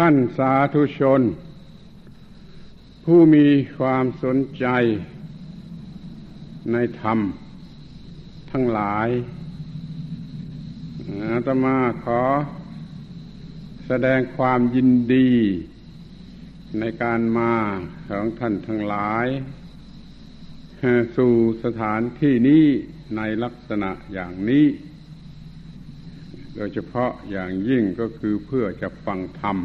ท่านสาธุชน ผู้มีความสนใจในธรรม ทั้งหลายอาตมาขอแสดงความยินดี ในการมาของท่านทั้งหลาย สู่สถานที่นี้ในลักษณะอย่างนี้ โดยเฉพาะอย่างยิ่งก็คือเพื่อจะฟังธรรม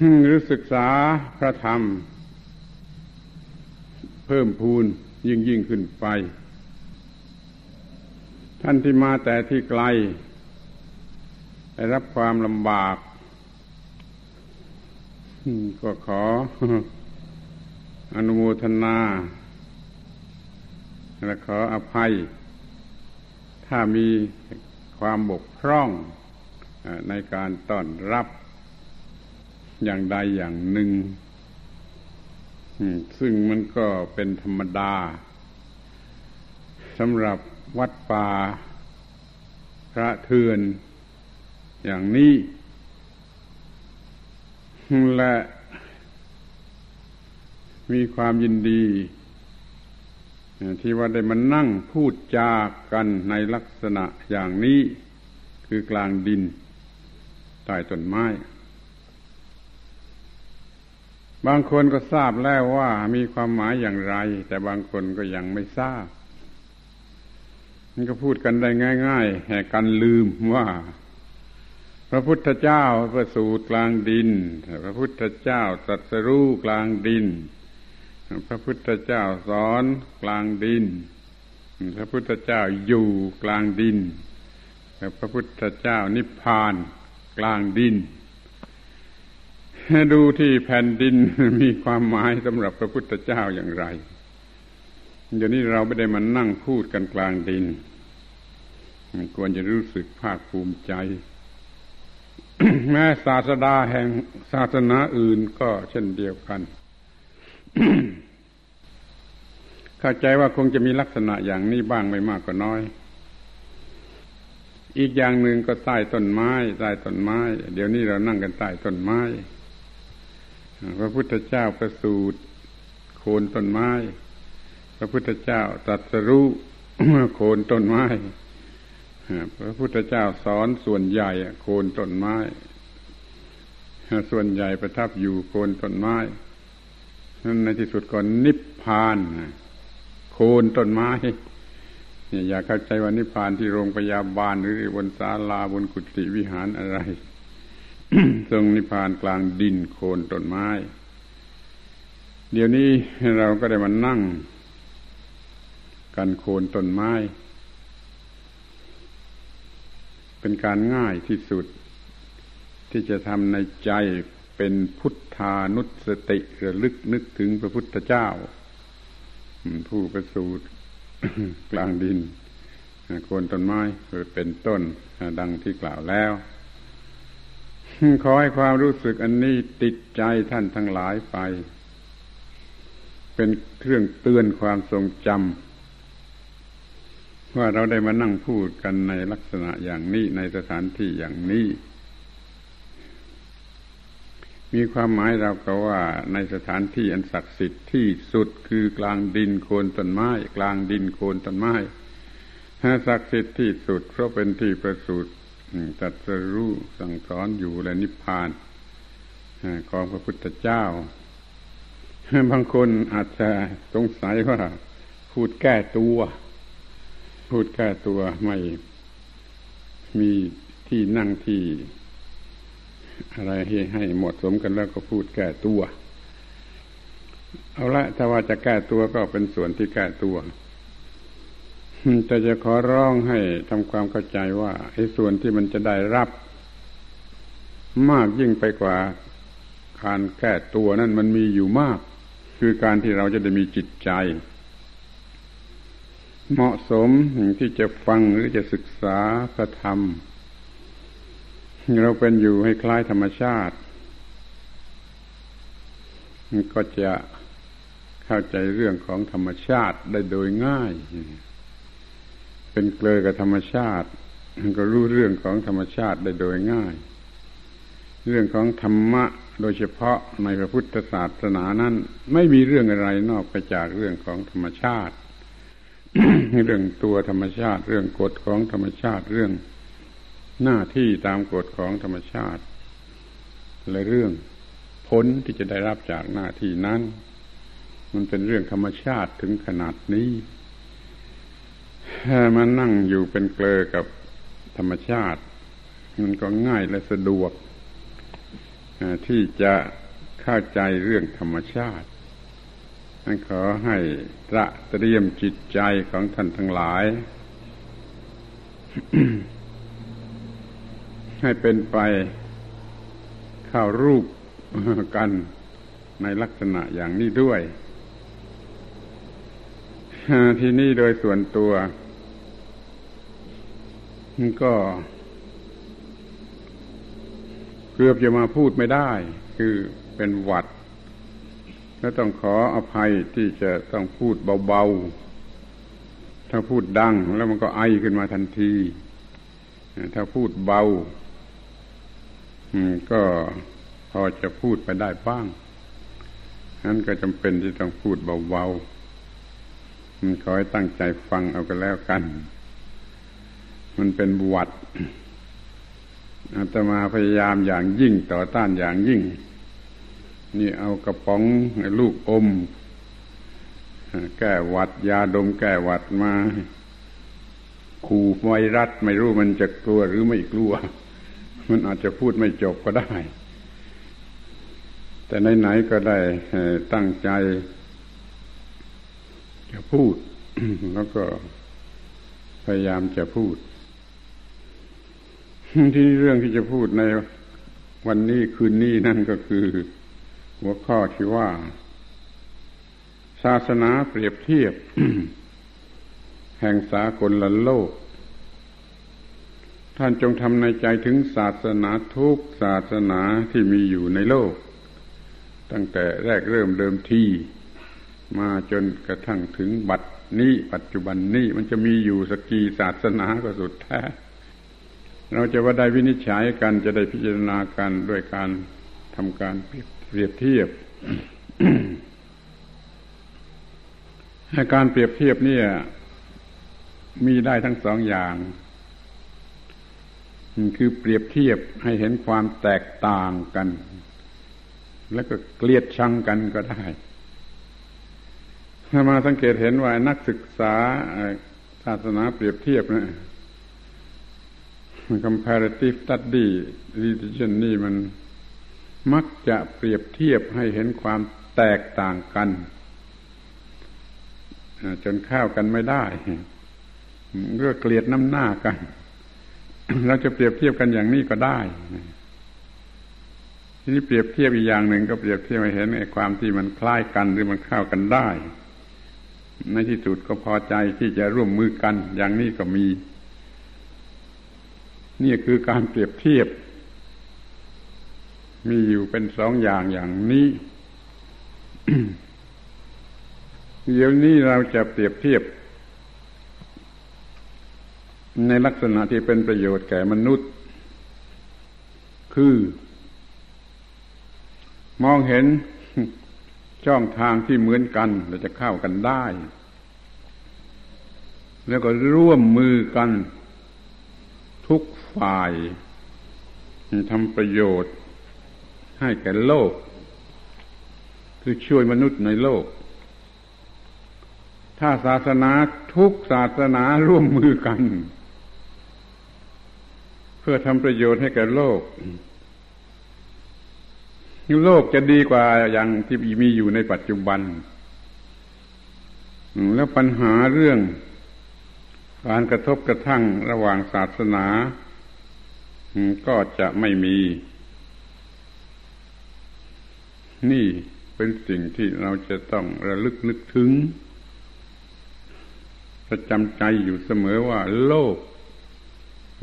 หรือศึกษาพระธรรม เพิ่มพูนยิ่งยิ่งขึ้นไป ท่านที่มาแต่ที่ไกล ได้รับความลำบาก ก็ขออนุโมทนา และขออภัย ถ้ามีความบกพร่องในการต้อนรับ อย่างใดอย่างหนึ่งซึ่งมันก็เป็นธรรมดาสำหรับวัดป่าพระเทือนอย่างนี้และมีความยินดี ที่ว่าได้มานั่งพูดจากันในลักษณะอย่างนี้คือกลางดินใต้ต้นไม้ บางคนก็ทราบแล้วว่ามีความหมายอย่างไร แต่บางคนก็ยังไม่ทราบมันก็พูดกันได้ง่าย ๆ แห่กันลืมว่า พระพุทธเจ้าประสูติกลางดิน พระพุทธเจ้าตรัสรู้กลางดิน พระพุทธเจ้าสอนกลางดิน พระพุทธเจ้าอยู่กลางดิน พระพุทธเจ้านิพพานกลางดิน ดูที่แผ่นดินมีความหมายสำหรับพระพุทธเจ้าอย่างไรเดี๋ยวนี้เราไม่ได้มานั่งพูดกันกลางดิน ควรจะรู้สึกภาคภูมิใจ แม้ศาสดาแห่งศาสนาอื่นก็เช่นเดียวกัน เข้าใจว่าคงจะมีลักษณะอย่างนี้บ้างไม่มากก็น้อย อีกอย่างหนึ่งก็ใต้ต้นไม้ ใต้ต้นไม้ เดี๋ยวนี้เรานั่งกันใต้ต้นไม้ พระพุทธเจ้าประสูติโคนต้นไม้ พระพุทธเจ้าตรัสรู้โคนต้นไม้พระพุทธเจ้าสอนส่วนใหญ่โคนต้นไม้ ส่วนใหญ่ประทับอยู่โคนต้นไม้นั่นในที่สุดก่อนนิพพานโคนต้นไม้อย่าเข้าใจว่านิพพานที่โรงพยาบาลหรือบนศาลาบนกุฏิวิหารอะไร ทรงนิพพานกลางดินโคนต้นไม้ เดี๋ยวนี้เราก็ได้มานั่ง กันโคนต้นไม้ เป็นการง่ายที่สุด ที่จะทำในใจเป็นพุทธานุสติระลึกนึกถึงพระพุทธเจ้า ผู้ประสูติกลางดินโคนต้นไม้เป็นต้นดังที่กล่าวแล้ว ขอให้ความรู้สึกอันนี้ติดใจท่านทั้งหลายไป เป็นเครื่องเตือนความทรงจำว่าเราได้มานั่งพูดกันในลักษณะอย่างนี้ในสถานที่อย่างนี้ มีความหมายเราก็ว่าในสถานที่อันศักดิ์สิทธิ์ที่สุดคือกลางดินโคนต้นไม้ กลางดินโคนต้นไม้ศักดิ์สิทธิ์ที่สุดเพราะเป็นที่ประสูติ ตัดสรู้สั่งสอนอยู่และนิพพานของพระพุทธเจ้า บางคนอาจจะสงสัยว่า พูดแก้ตัว พูดแก้ตัวไม่มีที่นั่งที่อะไรให้ให้เหมาะสมกันแล้วก็พูดแก้ตัว เอาละถ้าว่าจะแก้ตัวก็เป็นส่วนที่แก้ตัว แต่จะขอร้องให้ทำความเข้าใจว่าไอ้ส่วนที่มันจะได้รับ มากยิ่งไปกว่าการแก้ตัวนั่นมันมีอยู่มาก คือการที่เราจะได้มีจิตใจ เหมาะสมที่จะฟังหรือจะศึกษาพระธรรม เราเป็นอยู่ให้คล้ายธรรมชาติ ก็จะเข้าใจเรื่องของธรรมชาติได้โดยง่าย เป็นเกลือกับธรรมชาติก็รู้เรื่องของธรรมชาติได้โดยง่าย เรื่องของธรรมะโดยเฉพาะในพระพุทธศาสนานั้น ไม่มีเรื่องอะไรนอกไปจากเรื่องของธรรมชาติ เรื่องตัวธรรมชาติ เรื่องกฎของธรรมชาติเรื่องหน้าที่ตามกฎของธรรมชาติ และเรื่องผลที่จะได้รับจากหน้าที่นั้น มันเป็นเรื่องธรรมชาติถึงขนาดนี้ มันนั่งอยู่เป็นเกลอกับธรรมชาติ มันก็ง่ายและสะดวกที่จะเข้าใจเรื่องธรรมชาตินั่นขอให้ตระเตรียมจิตใจของท่านทั้งหลาย ให้เป็นไปเข้ารูปกันในลักษณะอย่างนี้ด้วย ทีนี้โดยส่วนตัว ก็ เกือบจะมาพูดไม่ได้ คือเป็นหวัด แล้วต้องขออภัยที่จะต้องพูดเบาๆ ถ้าพูดดังแล้วมันก็ไอขึ้นมาทันที ถ้าพูดเบาก็พอจะพูดไปได้บ้างนั้นก็จำเป็นที่ต้องพูดเบาๆ ขอให้ตั้งใจฟังเอากันแล้วกัน มันเป็นบวชอาตมาพยายามอย่างยิ่งต่อต้านอย่างยิ่ง นี่เอากระป๋องลูกอม แก้หวัดยาดมแก้หวัดมาขู่ไวรัสไม่รู้มันจะกลัวหรือไม่กลัว มันอาจจะพูดไม่จบก็ได้ แต่ไหนๆก็ได้ตั้งใจ จะพูด แล้วก็พยายามจะพูด ที่เรื่องที่จะพูดในวันนี้คืนนี้นั่นก็คือ หัวข้อที่ว่า ศาสนาเปรียบเทียบ แห่งสากลละโลก ท่านจงทำในใจถึงศาสนาทุกศาสนาที่มีอยู่ในโลก ตั้งแต่แรกเริ่มเดิมที มาจนกระทั่งถึงบัดนี้ปัจจุบันนี้มันจะมีอยู่สกีศาสนาก็สุดแท้ เราจะว่าได้วินิจฉัยกันจะได้พิจารณากันด้วยการทำการเปรียบเทียบการเปรียบเทียบเนี่ยมีได้ทั้งสองอย่าง คือเปรียบเทียบให้เห็นความแตกต่างกัน แล้วก็เกลียดชังกันก็ได้ ถ้ามาสังเกตเห็นว่านักศึกษาศาสนาเปรียบเทียบนะ comparative study religion นี่มันมักจะเปรียบเทียบให้เห็นความแตกต่างกัน จนเข้ากันไม่ได้เรื่อเกลียดน้ำหน้ากัน เราจะเปรียบเทียบกันอย่างนี้ก็ได้ทีนี้เปรียบเทียบอีกอย่างหนึ่งก็เปรียบเทียบให้เห็นไอ้ความที่มันคล้ายกันหรือมันเข้ากันได้ ในที่สุดก็พอใจที่จะร่วมมือกัน อย่างนี้ก็มี นี่คือการเปรียบเทียบ มีอยู่เป็นสองอย่างอย่างนี้ เดี๋ยวนี้เราจะเปรียบเทียบ ในลักษณะที่เป็นประโยชน์แก่มนุษย์ คือ มองเห็น ช่องทางที่เหมือนกัน เราจะเข้ากันได้ แล้วก็ร่วมมือกัน ทุกฝ่ายทำประโยชน์ ให้แก่โลก คือช่วยมนุษย์ในโลก ถ้าศาสนาทุกศาสนาร่วมมือกัน เพื่อทำประโยชน์ให้แก่โลก โลกจะดีกว่าอย่างที่มีอยู่ในปัจจุบัน แล้วปัญหาเรื่อง การกระทบกระทั่งระหว่างศาสนาก็จะไม่มี นี่เป็นสิ่งที่เราจะต้องระลึกนึกถึงประจำใจอยู่เสมอว่าโลก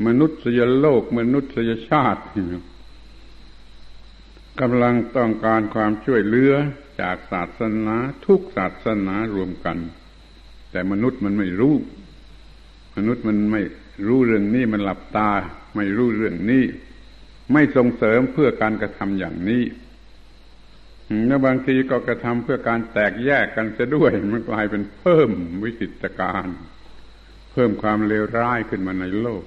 มนุษยโลก มนุษยชาติ กำลังต้องการความช่วยเหลือจากศาสนาทุกศาสนารวมกัน แต่มนุษย์มันไม่รู้ มนุษย์มันไม่รู้เรื่องนี้มันหลับตา ไม่รู้เรื่องนี้ ไม่ส่งเสริมเพื่อการกระทำอย่างนี้แล้วบางทีก็กระทำเพื่อการแตกแยกกันจะด้วยมันกลายเป็นเพิ่มวิกฤตการ เพิ่มความเลวร้ายขึ้นมาในโลก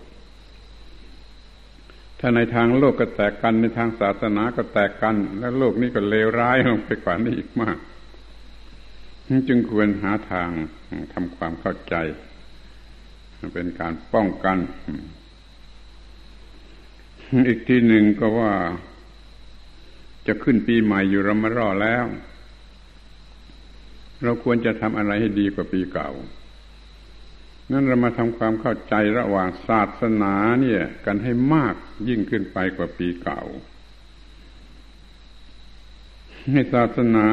ถ้าในทางโลกก็แตกกันในทางศาสนาก็แตกกัน แล้วโลกนี้ก็เลวร้ายลงไปกว่านี้อีกมาก จึงควรหาทางทำความเข้าใจ เป็นการป้องกัน อีกทีหนึ่งก็ว่า จะขึ้นปีใหม่อยู่รำมารอแล้ว เราควรจะทำอะไรให้ดีกว่าปีเก่า นั้นเรามาทำความเข้าใจระหว่างศาสนาเนี่ย กันให้มากยิ่งขึ้นไปกว่าปีเก่า ให้ศาสนา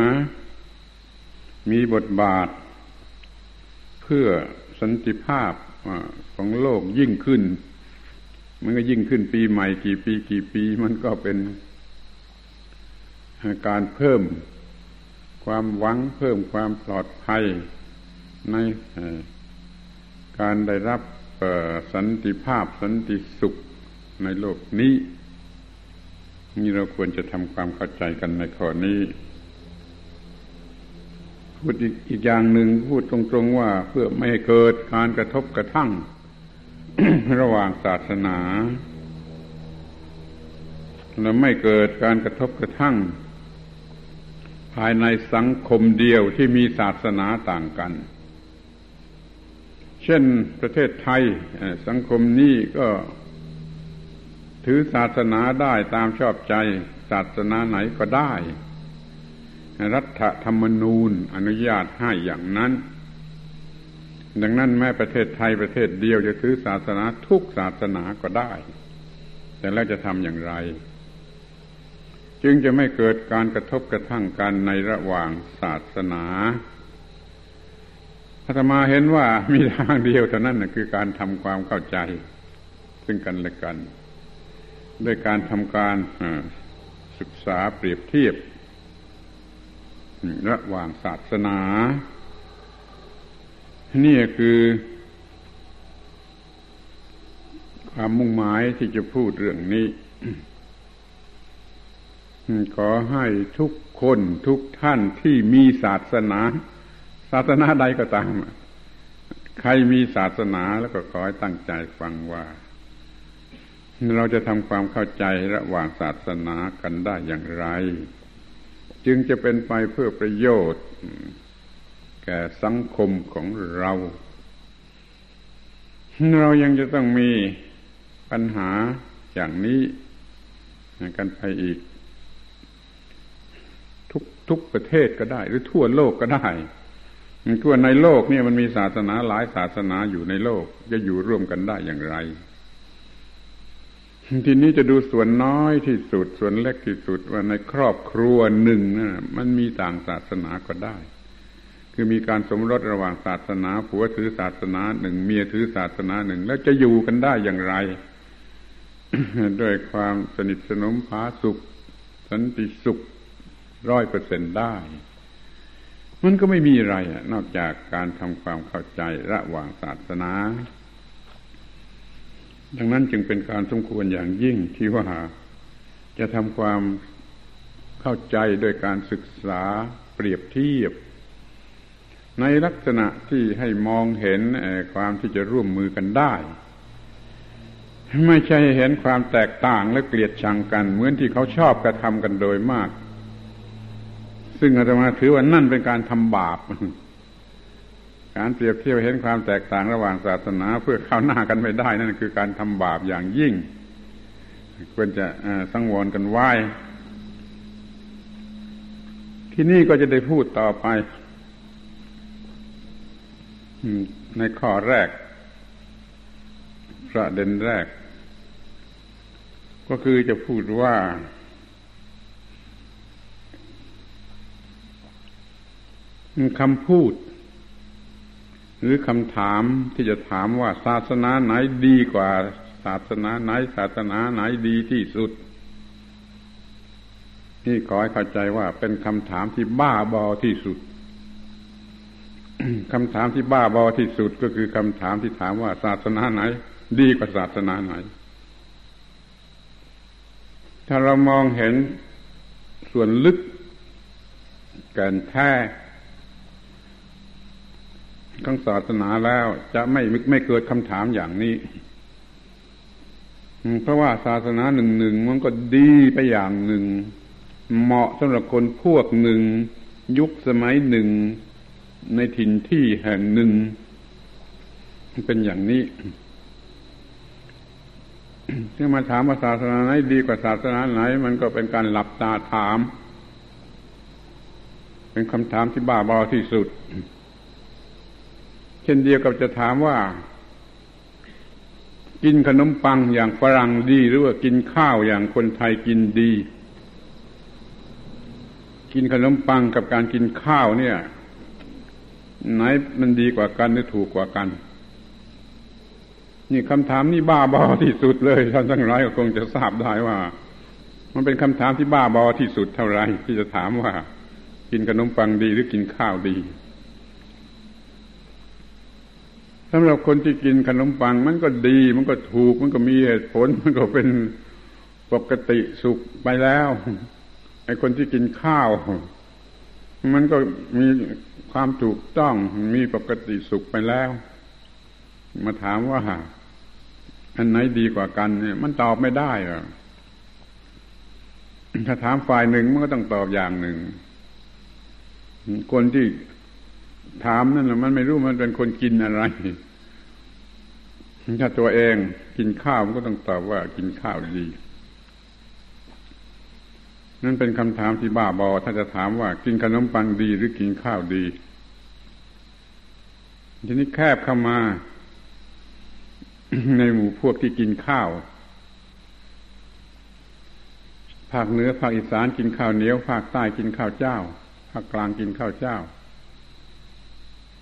มีบทบาท เพื่อสันติภาพของโลกยิ่งขึ้น มันก็ยิ่งขึ้นปีใหม่กี่ปีกี่ปี มันก็เป็นการเพิ่มความหวังเพิ่มความปลอดภัยใน การได้รับสันติภาพสันติสุขในโลกนี้ นี่เราควรจะทำความเข้าใจกันในข้อนี้พูดอีกอย่างหนึ่งพูดตรงๆว่าเพื่อไม่ให้เกิดการกระทบกระทั่ง ระหว่างศาสนาและไม่เกิดการกระทบกระทั่ง ภายในสังคมเดียวที่มีศาสนาต่างกัน เช่นประเทศไทยสังคมนี้ก็ถือศาสนาได้ตามชอบใจ ศาสนาไหนก็ได้ รัฐธรรมนูญอนุญาตให้อย่างนั้น ดังนั้นแม้ประเทศไทยประเทศเดียวจะถือศาสนาทุกศาสนาก็ได้ แต่แล้วจะทำอย่างไร จึงจะไม่เกิดการกระทบกระทั่งกันในระหว่างศาสนา อาตมาเห็นว่ามีทางเดียวเท่านั้นคือการทำความเข้าใจ ซึ่งกันและกัน ด้วยการทำการศึกษาเปรียบเทียบ ระหว่างศาสนา นี่คือความมุ่งหมายที่จะพูดเรื่องนี้ ขอให้ทุกคนทุกท่านที่มีศาสนา ศาสนาใดก็ตาม ใครมีศาสนาแล้วก็ขอให้ตั้งใจฟังว่า เราจะทำความเข้าใจระหว่างศาสนากันได้อย่างไร จึงจะเป็นไปเพื่อประโยชน์ แก่สังคมของเรา เรายังจะต้องมีปัญหาอย่างนี้กันไปอีก ทุกประเทศก็ได้ หรือทั่วโลกก็ได้ ทั่วในโลกเนี่ยมันมีศาสนาหลายศาสนาอยู่ในโลก จะอยู่ร่วมกันได้อย่างไร ทีนี้จะดูส่วนน้อยที่สุดส่วนเล็กที่สุดว่าในครอบครัวหนึ่งนะมันมีต่างศาสนาก็ได้ คือมีการสมรสระหว่างศาสนาผัวถือศาสนาหนึ่งเมียถือศาสนาหนึ่ง แล้วจะอยู่กันได้อย่างไร ด้วยความสนิทสนมผาสุข สันติสุขร้อยเปอร์เซ็นได้ มันก็ไม่มีอะไรนอกจากการทำความเข้าใจระหว่างศาสนา ดังนั้นจึงเป็นการสมควรอย่างยิ่งที่ว่าจะทำความเข้าใจโดยการศึกษาเปรียบเทียบ ในลักษณะที่ให้มองเห็นความที่จะร่วมมือกันได้ ไม่ใช่เห็นความแตกต่างและเกลียดชังกัน เหมือนที่เขาชอบกระทำกันโดยมาก ซึ่งอาตมาถือว่านั่นเป็นการทำบาป การเปรียบเทียบเห็นความแตกต่างระหว่างศาสนาเพื่อเข้าหน้ากันไม่ได้ นั่นคือการทำบาปอย่างยิ่ง ควรจะสังวรกันไว้ ที่นี่ก็จะได้พูดต่อไปในข้อแรก ประเด็นแรก ก็คือจะพูดว่า คำพูด หรือคำถามที่จะถามว่าศาสนาไหนดีกว่า ศาสนาไหน ศาสนาไหนดีที่สุด นี่ขอให้เข้าใจว่าเป็นคำถามที่บ้าบอที่สุดคำถามที่บ้าบอที่สุดก็คือคำถามที่ถามว่าศาสนาไหน ดีกว่าศาสนาไหน ถ้าเรามองเห็นส่วนลึกแก่นแท้ ของศาสนาแล้วจะไม่ไม่เกิดคำถามอย่างนี้ เพราะว่าศาสนาหนึ่งหนึ่งมันก็ดีไปอย่างหนึ่ง เหมาะสำหรับคนพวกหนึ่ง ยุคสมัยหนึ่ง ในถิ่นที่แห่งหนึ่ง เป็นอย่างนี้ที่มาถามว่าศาสนาไหนดีกว่าศาสนาไหน มันก็เป็นการหลับตาถาม เป็นคำถามที่บ้าบอที่สุด ช่นเดียวกับจะถามว่า กินขนมปังอย่างฝรั่งดี หรือว่ากินข้าวอย่างคนไทยกินดี กินขนมปังกับการกินข้าวเนี่ย ไหนมันดีกว่ากันหรือถูกกว่ากัน นี่คำถามนี่บ้าบอที่สุดเลยท่านทั้งหลายก็คงจะทราบได้ว่า มันเป็นคำถามที่บ้าบอที่สุดเท่าไรที่จะถามว่า กินขนมปังดีหรือกินข้าวดี สำหรับคนที่กินขนมปัง มันก็ดี มันก็ถูก มันก็มีเหตุผล มันก็เป็นปกติสุขไปแล้วไอ้คนที่กินข้าว มันก็มีความถูกต้องมีปกติสุขไปแล้ว มาถามว่าอันไหนดีกว่ากันเนี่ย มันตอบไม่ได้อกถ้าถามฝ่ายหนึ่งมันก็ต้องตอบอย่างหนึ่ง คนที่ ถามนั่นแหละมันไม่รู้มันเป็นคนกินอะไร ถ้าตัวเองกินข้าวมันก็ต้องตอบว่ากินข้าวดี นั่นเป็นคำถามที่บ้าบอ ถ้าจะถามว่ากินขนมปังดีหรือกินข้าวดี ทีนี้แคบเข้ามา ในหมู่พวกที่กินข้าวภาคเหนือภาคอีสานกินข้าวเหนียวภาคใต้กินข้าวเจ้าภาคกลางกินข้าวเจ้า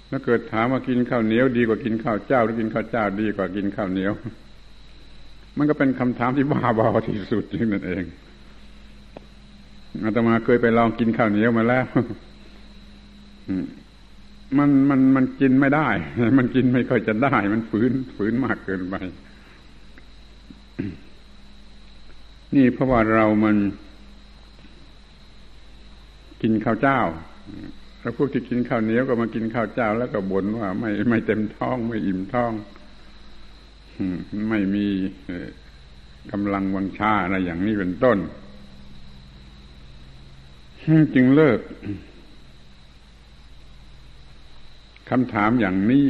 แล้วเกิดถามว่ากินข้าวเหนียวดีกว่ากินข้าวเจ้าหรือกินข้าวเจ้าดีกว่ากินข้าวเหนียว มันก็เป็นคำถามที่บ้าบอที่สุดจริงนั่นเองอาตมาเคยไปลองกินข้าวเหนียวมาแล้วมันมันมันกินไม่ได้ มันกินไม่ค่อยจะได้ มันฝืนฝืนมากเกินไป นี่เพราะว่าเรามัน กินข้าวเจ้า แล้วพวกที่กินข้าวเหนียวก็มากินข้าวเจ้าแล้วก็บ่นว่า ไม่ไม่เต็มท้องไม่อิ่มท้องไม่มีกำลังวังชาอะไรอย่างนี้เป็นต้น จึงเลิกคำถามอย่างนี้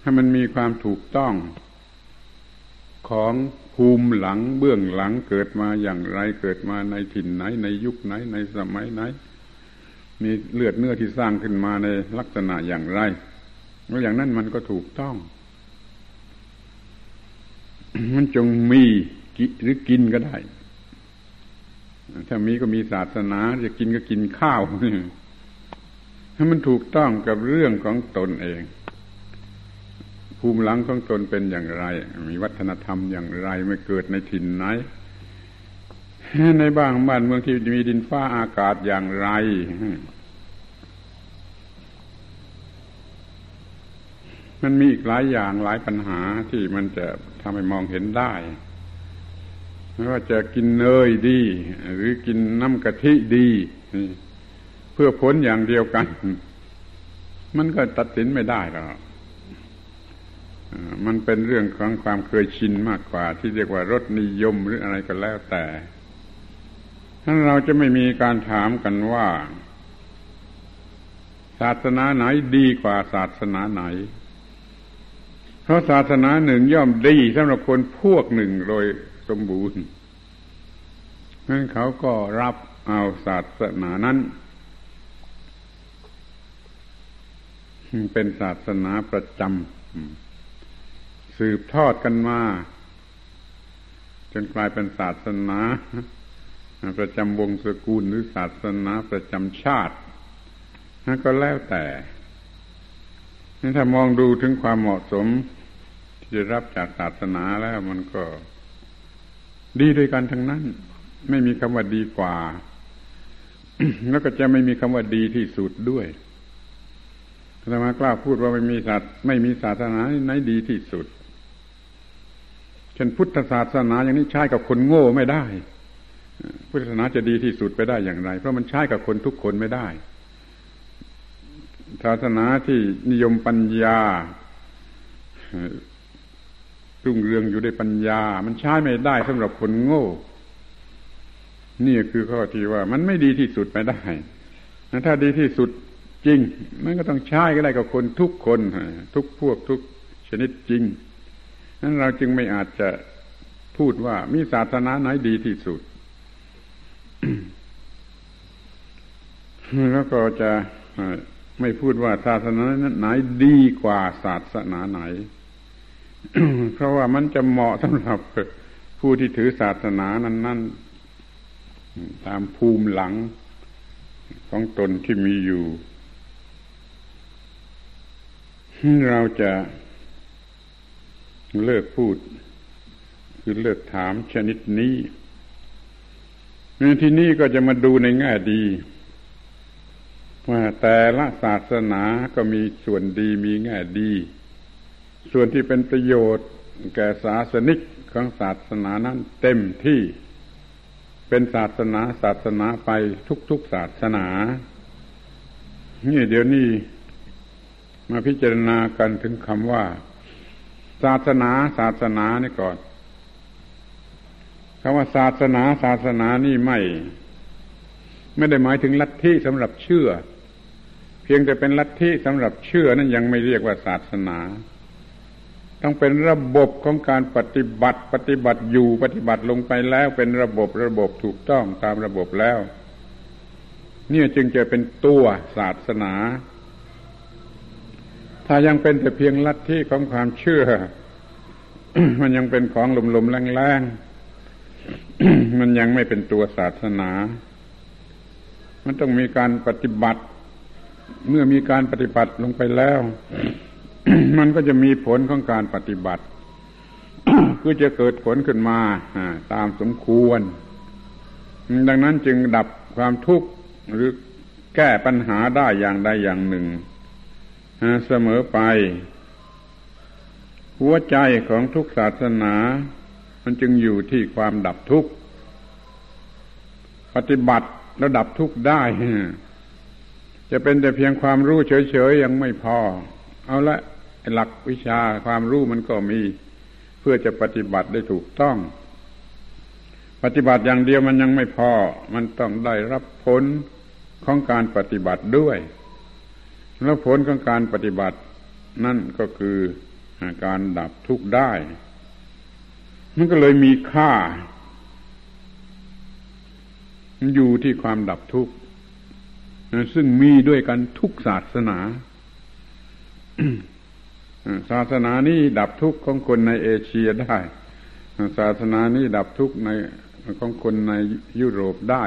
ให้มันมีความถูกต้องของ ภูมิหลังเบื้องหลังเกิดมาอย่างไรเกิดมาในถิ่นไหน ในยุคไหน ในสมัยไหน มีเลือดเนื้อที่สร้างขึ้นมาในลักษณะอย่างไรแล้วอย่างนั้นมันก็ถูกต้อง มันจงมีกิหรือกินก็ได้ ถ้ามีก็มีศาสนาจะกินก็กินข้าวให้มันถูกต้องกับเรื่องของตนเอง ภูมิหลังของตนเป็นอย่างไร มีวัฒนธรรมอย่างไรไม่เกิดในถิ่นไหน ในบ้านบ้านเมืองที่มีดินฟ้าอากาศอย่างไรมันมีอีกหลายอย่างหลายปัญหาที่มันจะทำให้มองเห็นได้ไม่ว่าจะกินเนยดี หรือกินน้ำกะทิดี เพื่อผลอย่างเดียวกัน มันก็ตัดสินไม่ได้หรอก มันเป็นเรื่องของความเคยชินมากกว่า ที่เรียกว่ารสนิยมหรืออะไรก็แล้วแต่ถ้าเราจะไม่มีการถามกันว่า ศาสนาไหนดีกว่าศาสนาไหน เพราะศาสนาหนึ่งย่อมดีสำหรับคนพวกหนึ่งโดยสมบูรณ์นั้นเขาก็รับเอาศาสนานั้น เป็นศาสนาประจำ สืบทอดกันมา จนกลายเป็นศาสนาประจำวงศกุลหรือศาสนาประจำชาติก็แล้วแต่ถ้ามองดูถึงความเหมาะสม ที่จะรับจากศาสนาแล้วมันก็ ดีด้วยกันทั้งนั้น ไม่มีคำว่าดีกว่า แล้วก็จะไม่มีคำว่าดีที่สุดด้วยธรรมากล้าพูดว่าไม่มีศาสตร์ไม่มีศาสนาไหนดีที่สุด ช่นพุทธศาสนาอย่างนี้ใช้กับคนโง่ไม่ได้ พุทธศาสนาจะดีที่สุดไปได้อย่างไร เพราะมันใช้กับคนทุกคนไม่ได้ ศาสนาที่นิยมปัญญารุ่งเรืองอยู่ด้วยปัญญา มันใช้ไม่ได้สำหรับคนโง่ นี่คือข้อที่ว่า มันไม่ดีที่สุดไปได้ถ้าดีที่สุดจริง มันก็ต้องใช้ก็ได้กับคนทุกคน ทุกพวกทุกชนิดจริง นั้นเราจึงไม่อาจจะพูดว่ามีศาสนาไหนดีที่สุด แล้วก็จะไม่พูดว่าศาสนาไหนดีกว่าศาสนาไหน เพราะว่ามันจะเหมาะสำหรับผู้ที่ถือศาสนานั้นนั่นตามภูมิหลังของตนที่มีอยู่ เราจะ เลิกพูด คือเลิกถามชนิดนี้ในที่นี้ก็จะมาดูในแง่ดี ว่าแต่ละศาสนาก็มีส่วนดีมีแง่ดี ส่วนที่เป็นประโยชน์ แก่ศาสนิกของศาสนานั้นเต็มที่เป็นศาสนาศาสนาไปทุกๆศาสนา นี่เดี๋ยวนี้มาพิจารณากันถึงคำว่า ศาสนาศาสนานี่ก่อนคำว่าศาสนาศาสนานี่ไม่ ไม่ได้หมายถึงลัทธิสำหรับเชื่อ เพียงแต่เป็นลัทธิสำหรับเชื่อ นั้นยังไม่เรียกว่าศาสนา ต้องเป็นระบบของการปฏิบัติ ปฏิบัติอยู่ปฏิบัติลงไปแล้วเป็นระบบระบบถูกต้องตามระบบแล้ว เนี่ยจึงจะเป็นตัวศาสนา ถ้ายังเป็นแต่เพียงลัทธิของความเชื่อ มันยังเป็นของลมๆแรงๆ มันยังไม่เป็นตัวศาสนา มันต้องมีการปฏิบัติ เมื่อมีการปฏิบัติลงไปแล้ว มันก็จะมีผลของการปฏิบัติ คือจะเกิดผลขึ้นมาตามสมควร ดังนั้นจึงดับความทุกข์หรือแก้ปัญหาได้อย่างใดอย่างหนึ่ง เสมอไป หัวใจของทุกศาสนา มันจึงอยู่ที่ความดับทุกข์ ปฏิบัติแล้วดับทุกข์ได้ จะเป็นแต่เพียงความรู้เฉยๆยังไม่พอ เอาละหลักวิชาความรู้มันก็มี เพื่อจะปฏิบัติได้ถูกต้อง ปฏิบัติอย่างเดียวมันยังไม่พอ มันต้องได้รับผลของการปฏิบัติด้วย แล้วผลของการปฏิบัติ นั่นก็คือการดับทุกข์ได้ มันก็เลยมีค่า อยู่ที่ความดับทุกข์ซึ่งมีด้วยกันทุกศาสนา ศาสนานี้ดับทุกข์ของคนในเอเชียได้ ศาสนานี้ดับทุกข์ในของคนในยุโรปได้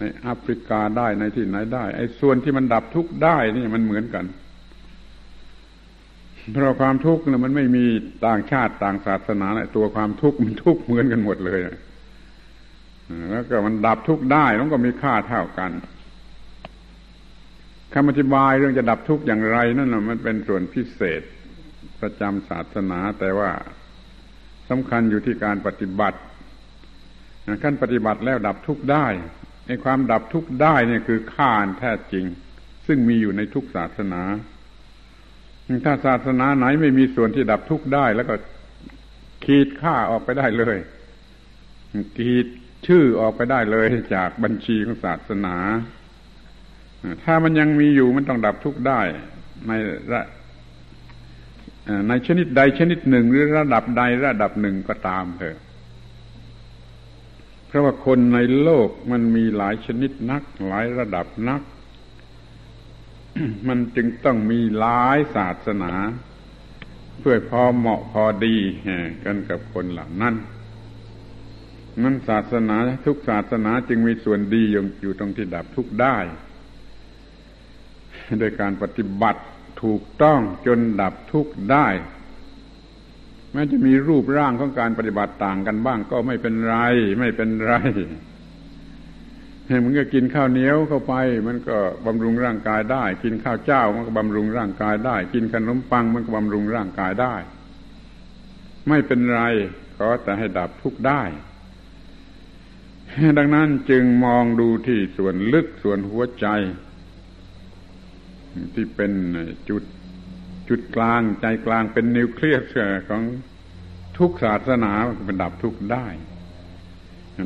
ในแอฟริกาได้ในที่ไหนได้ ไอ้ส่วนที่มันดับทุกข์ได้นี่มันเหมือนกัน เพราะความทุกข์เนี่ยมันไม่มีต่างชาติต่างศาสนาตัวความทุกข์มันทุกข์เหมือนกันหมดเลยแล้วก็มันดับทุกข์ได้มันก็มีค่าเท่ากันคำอธิบายเรื่องจะดับทุกข์อย่างไรนั่นมันเป็นส่วนพิเศษประจำศาสนาแต่ว่าสำคัญอยู่ที่การปฏิบัติขั้นปฏิบัติแล้วดับทุกข์ได้ ในความดับทุกข์ได้เนี่ยคือข้าอันแท้จริง ซึ่งมีอยู่ในทุกศาสนา ถ้าศาสนาไหนไม่มีส่วนที่ดับทุกข์ได้ แล้วก็ขีดค่าออกไปได้เลย ขีดชื่อออกไปได้เลยจากบัญชีของศาสนา ถ้ามันยังมีอยู่มันต้องดับทุกข์ได้ในระในชนิดใดชนิดหนึ่งหรือระดับใดระดับหนึ่งก็ตามเถอะ เพราะว่าคนในโลกมันมีหลายชนิดนัก หลายระดับนัก มันจึงต้องมีหลายศาสนา เพื่อพอเหมาะพอดีกันกับคนเหล่านั้นมันศาสนาทุกศาสนาจึงมีส่วนดีอยู่ตรงที่ดับทุกได้โดยการปฏิบัติถูกต้องจนดับทุกได้ แม้จะมีรูปร่างของการปฏิบัติต่างกันบ้างก็ไม่เป็นไร ไม่เป็นไรมันก็กินข้าวเหนียวเข้าไป มันก็บำรุงร่างกายได้ กินข้าวเจ้ามันก็บำรุงร่างกายได้ กินขนมปังมันก็บำรุงร่างกายได้ ไม่เป็นไรขขอแต่ให้ดับทุกข์ได้ ดังนั้นจึงมองดูที่ส่วนลึกส่วนหัวใจ ที่เป็นจุด จุดกลางใจกลางเป็นนิวเคลียสของทุกศาสนาเป็นดับทุกได้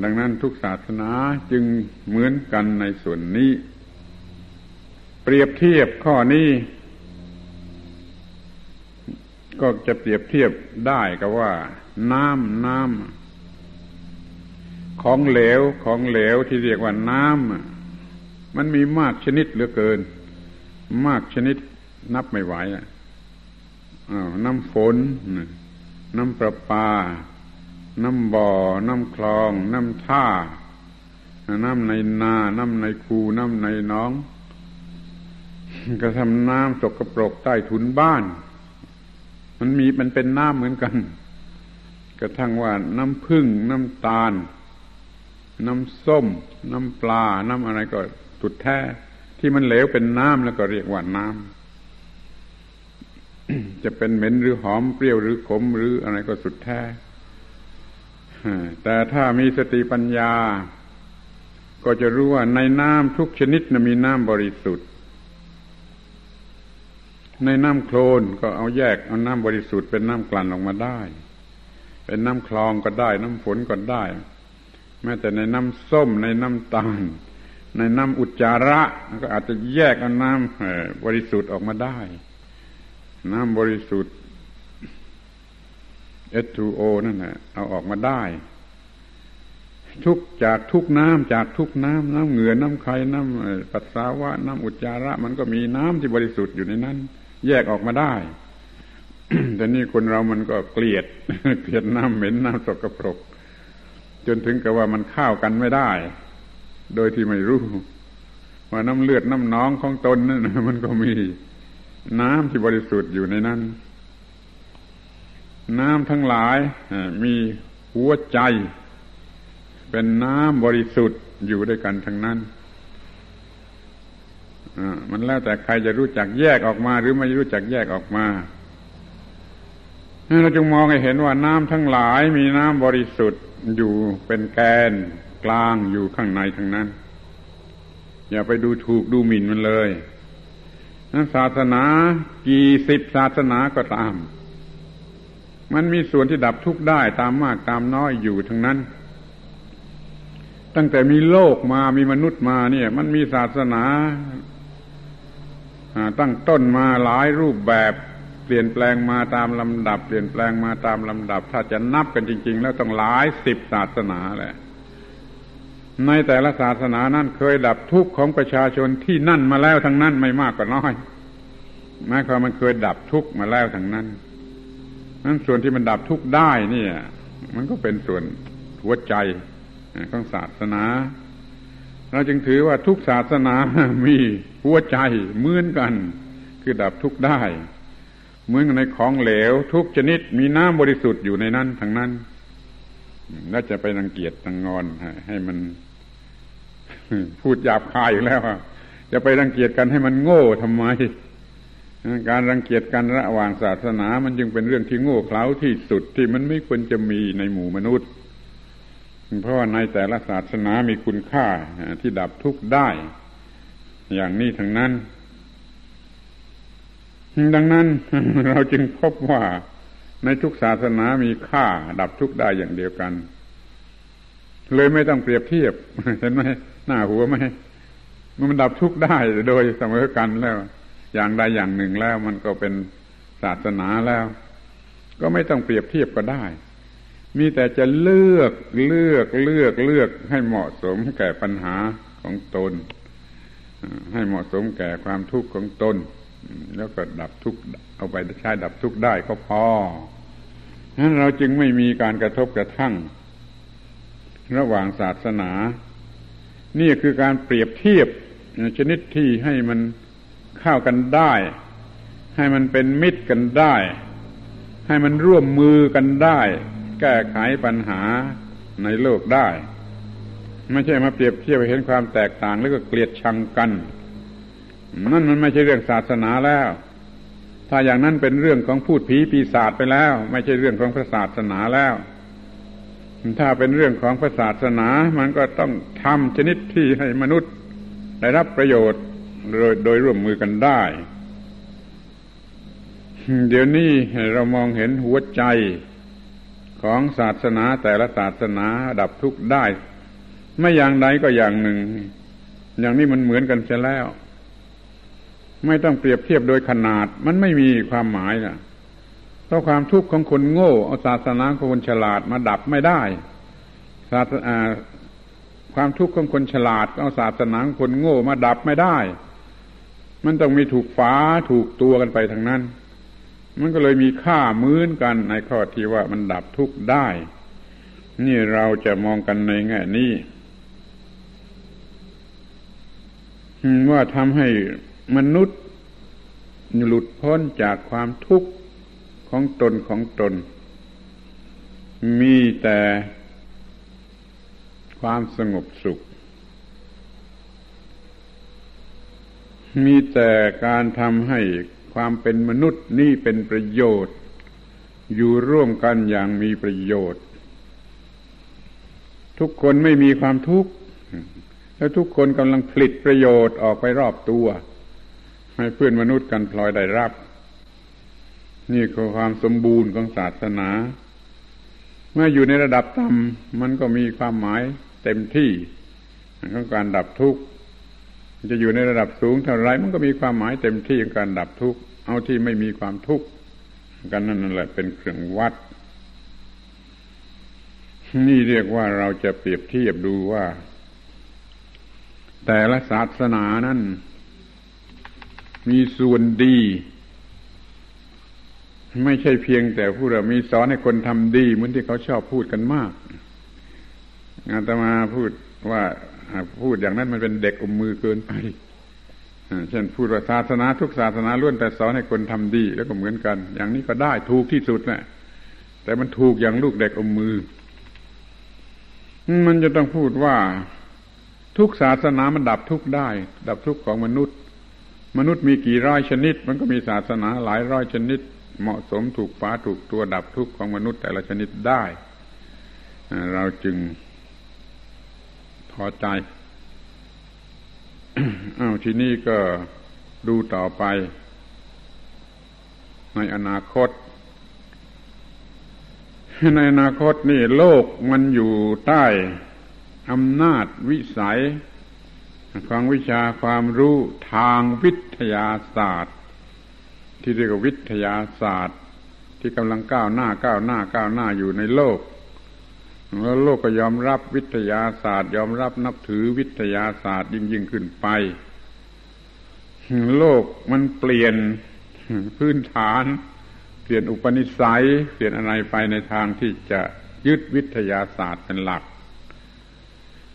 ดังนั้นทุกศาสนาจึงเหมือนกันในส่วนนี้ เปรียบเทียบข้อนี้ ก็จะเปรียบเทียบได้กับว่า น้ำน้ำของเหลวของเหลวที่เรียกว่าน้ำมันมีมากชนิดเหลือเกิน มากชนิดนับไม่ไหวอะ น้ำฝน น้ำประปา น้ำบ่อ น้ำคลอง น้ำท่า น้ำในนา น้ำในคูน้ำในน้องก็ทำน้ำสกปรกใต้ถุนบ้าน มันมีมันเป็นน้ำเหมือนกัน กระทั่งว่าน้ำพึ่ง น้ำตาล น้ำส้ม น้ำปลา น้ำอะไรก็สุดแท้ ที่มันเหลวเป็นน้ำแล้วก็เรียกว่าน้ำ จะเป็นเหม็นหรือหอมเปรี้ยวหรือขมหรืออะไรก็สุดแท้แต่ถ้ามีสติปัญญา ก็จะรู้ว่าในน้ำทุกชนิดนะมีน้ำบริสุทธิ์ ในน้ำโคลนก็เอาแยกเอาน้ำบริสุทธิ์เป็นน้ำกลั่นออกมาได้ เป็นน้ำคลองก็ได้ น้ำฝนก็ได้ แม้แต่ในน้ำส้มในน้ำตาล ในน้ำอุจจาระ ก็อาจจะแยกเอาน้ำบริสุทธิ์ออกมาได้ น้ำบริสุทธิ์ H2O นั่นแหละเอาออกมาได้ ทุกจากทุกน้ำจากทุกน้ำน้ำเหงื่อน้ำไข่น้ำปัสสาวะ น้ำอุจจาระ มันก็มีน้ำที่บริสุทธิ์อยู่ในนั้น แยกออกมาได้ แต่นี่คนเรามันก็เกลียด เกลียดน้ำเหม็นน้ำสกปรก จนถึงกับว่ามันเข้ากันไม่ได้ โดยที่ไม่รู้ว่าน้ำเลือดน้ำน้องของตนนั่นมันก็มี น้ำที่บริสุทธิ์อยู่ในนั้น น้ำทั้งหลายมีหัวใจ เป็นน้ำบริสุทธิ์อยู่ด้วยกันทั้งนั้นมันแล้วแต่ใครจะรู้จักแยกออกมา หรือไม่รู้จักแยกออกมาเราจึงมองให้เห็นว่าน้ำทั้งหลายมีน้ำบริสุทธิ์อยู่เป็นแกนกลางอยู่ข้างในทั้งนั้น อย่าไปดูถูกดูหมิ่นมันเลย ศาสนากี่สิบศาสนาก็ตาม มันมีส่วนที่ดับทุกข์ได้ตามมากตามน้อยอยู่ทั้งนั้น ตั้งแต่มีโลกมามีมนุษย์มาเนี่ย มันมีศาสนาตั้งต้นมาหลายรูปแบบเปลี่ยนแปลงมาตามลำดับ เปลี่ยนแปลงมาตามลำดับ ถ้าจะนับกันจริง ๆ แล้วต้องหลายสิบศาสนาแหละ ในแต่ละศาสนานั้นเคยดับทุกข์ของประชาชนที่นั่นมาแล้วทั้งนั้นไม่มากก็น้อยหมายความมันเคยดับทุกข์มาแล้วทั้งนั้นนั้นส่วนที่มันดับทุกข์ได้เนี่ย มันก็เป็นส่วนหัวใจของศาสนา เราจึงถือว่าทุกศาสนามีหัวใจเหมือนกัน คือดับทุกข์ได้ เหมือนในของเหลว ทุกชนิดมีน้ำบริสุทธิ์อยู่ในนั้นทั้งนั้นแล้วจะไปรังเกียจตังงอนให้มัน พูดหยาบคายอยู่แล้วจะไปรังเกียจกันให้มันโง่ทำไม การรังเกียจกันระหว่างศาสนา มันจึงเป็นเรื่องที่โง่เขลาที่สุดที่มันไม่ควรจะมีในหมู่มนุษย์ เพราะว่าในแต่ละศาสนามีคุณค่าที่ดับทุกข์ได้ อย่างนี้ทั้งนั้น ดังนั้นเราจึงพบว่าในทุกศาสนามีค่าดับทุกข์ได้อย่างเดียวกัน เลยไม่ต้องเปรียบเทียบเห็นไหม หน้าหัวไหมมันดับทุกข์ได้โดยเสมอกันแล้ว อย่างใดอย่างหนึ่งแล้วมันก็เป็นศาสนาแล้ว ก็ไม่ต้องเปรียบเทียบก็ได้ มีแต่จะเลือกเลือกเลือกเลือกให้เหมาะสมแก่ปัญหาของตน ให้เหมาะสมแก่ความทุกข์ของตน แล้วก็ดับทุกข์เอาไปใช้ดับทุกข์ได้ก็พอนั้นเราจึงไม่มีการกระทบกระทั่ง ระหว่างศาสนา นี่คือการเปรียบเทียบชนิดที่ให้มันเข้ากันได้ ให้มันเป็นมิตรกันได้ ให้มันร่วมมือกันได้ แก้ไขปัญหาในโลกได้ ไม่ใช่มาเปรียบเทียบเห็นความแตกต่างแล้วก็เกลียดชังกัน นั่นมันไม่ใช่เรื่องศาสนาแล้ว ถ้าอย่างนั้นเป็นเรื่องของพูดผีปีศาจไปแล้ว ไม่ใช่เรื่องของพระศาสนาแล้ว ถ้าเป็นเรื่องของศาสนา มันก็ต้องทำชนิดที่ให้มนุษย์ได้รับประโยชน์โดยโดยร่วมมือกันได้ เดี๋ยวนี้เรามองเห็นหัวใจของศาสนาแต่ละศาสนาดับทุกข์ได้ ไม่อย่างใดก็อย่างหนึ่ง อย่างนี้มันเหมือนกันเสียแล้ว ไม่ต้องเปรียบเทียบโดยขนาด มันไม่มีความหมายนะ เพราะความทุกข์ของคนโง่เอาศาสนาของคนฉลาดมาดับไม่ได้ศาสนาความทุกข์ของคนฉลาดเอาศาสนาของคนโง่มาดับไม่ได้ มันต้องมีถูกฟ้าถูกตัวกันไปทางนั้น มันก็เลยมีค่ามื้นกันในข้อที่ว่ามันดับทุกข์ได้ นี่เราจะมองกันในแง่นี้ว่าทำให้มนุษย์หลุดพ้นจากความทุกข์ ของตนของตน มีแต่ความสงบสุข มีแต่การทำให้ความเป็นมนุษย์นี่เป็นประโยชน์ อยู่ร่วมกันอย่างมีประโยชน์ ทุกคนไม่มีความทุกข์ แล้วทุกคนกำลังผลิตประโยชน์ออกไปรอบตัว ให้เพื่อนมนุษย์กันพลอยได้รับ นี่คือความสมบูรณ์ของศาสนา เมื่ออยู่ในระดับต่ำมันก็มีความหมายเต็มที่ของการดับทุกข์จะอยู่ในระดับสูงเท่าไรมันก็มีความหมายเต็มที่ของการดับทุกข์เอาที่ไม่มีความทุกข์กันนั่นแหละเป็นเครื่องวัด นี่เรียกว่าเราจะเปรียบเทียบดูว่า แต่ละศาสนานั้นมีส่วนดี ไม่ใช่เพียงแต่ผู้เรามีสอนให้คนทำดีเหมือนที่เขาชอบพูดกันมากอาตมาพูดว่าพูดอย่างนั้นมันเป็นเด็กอมมือเกินไปเช่นพูดว่าศาสนาทุกศาสนาล้วนแต่สอนให้คนทำดีแล้วก็เหมือนกัน อย่างนี้ก็ได้ถูกที่สุดแหละแต่มันถูกอย่างลูกเด็กอมมือ มันจะต้องพูดว่าทุกศาสนามันดับทุกได้ ดับทุกของมนุษย์ มนุษย์มีกี่ร้อยชนิด มันก็มีศาสนาหลายร้อยชนิด เหมาะสมถูกฟ้าถูกตัวดับทุกของมนุษย์แต่ละชนิดได้ เราจึงพอใจอ้าวทีนี้ก็ดูต่อไป ในอนาคต ในอนาคตนี่โลกมันอยู่ใต้อำนาจวิสัย ของวิชาความรู้ทางวิทยาศาสตร์ ที่เรียกว่าวิทยาศาสตร์ ที่กำลังก้าวหน้าก้าวหน้าก้าวหน้าอยู่ในโลกแล้วโลกก็ยอมรับวิทยาศาสตร์ ยอมรับนับถือวิทยาศาสตร์ยิ่งยิ่งขึ้นไป โลกมันเปลี่ยนพื้นฐาน เปลี่ยนอุปนิสัย เปลี่ยนอะไรไปในทางที่จะยึดวิทยาศาสตร์เป็นหลัก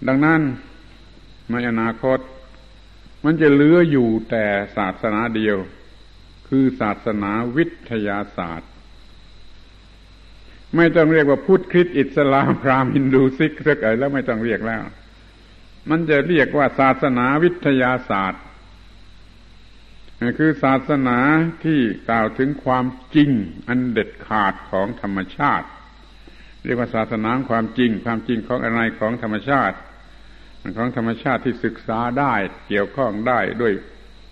ดังนั้นในอนาคต มันจะเหลืออยู่แต่ศาสนาเดียว คือศาสนาวิทยาศาสตร์ ไม่ต้องเรียกว่าพุทธคริสต์อิสลามพราหมณ์ฮินดูซิกสักอะไรแล้วไม่ต้องเรียกแล้ว มันจะเรียกว่าศาสนาวิทยาศาสตร์ คือศาสนาที่กล่าวถึงความจริงอันเด็ดขาดของธรรมชาติ เรียกว่าศาสนาความจริง ความจริงของอะไรของธรรมชาติของธรรมชาติที่ศึกษาได้เกี่ยวข้องได้ด้วย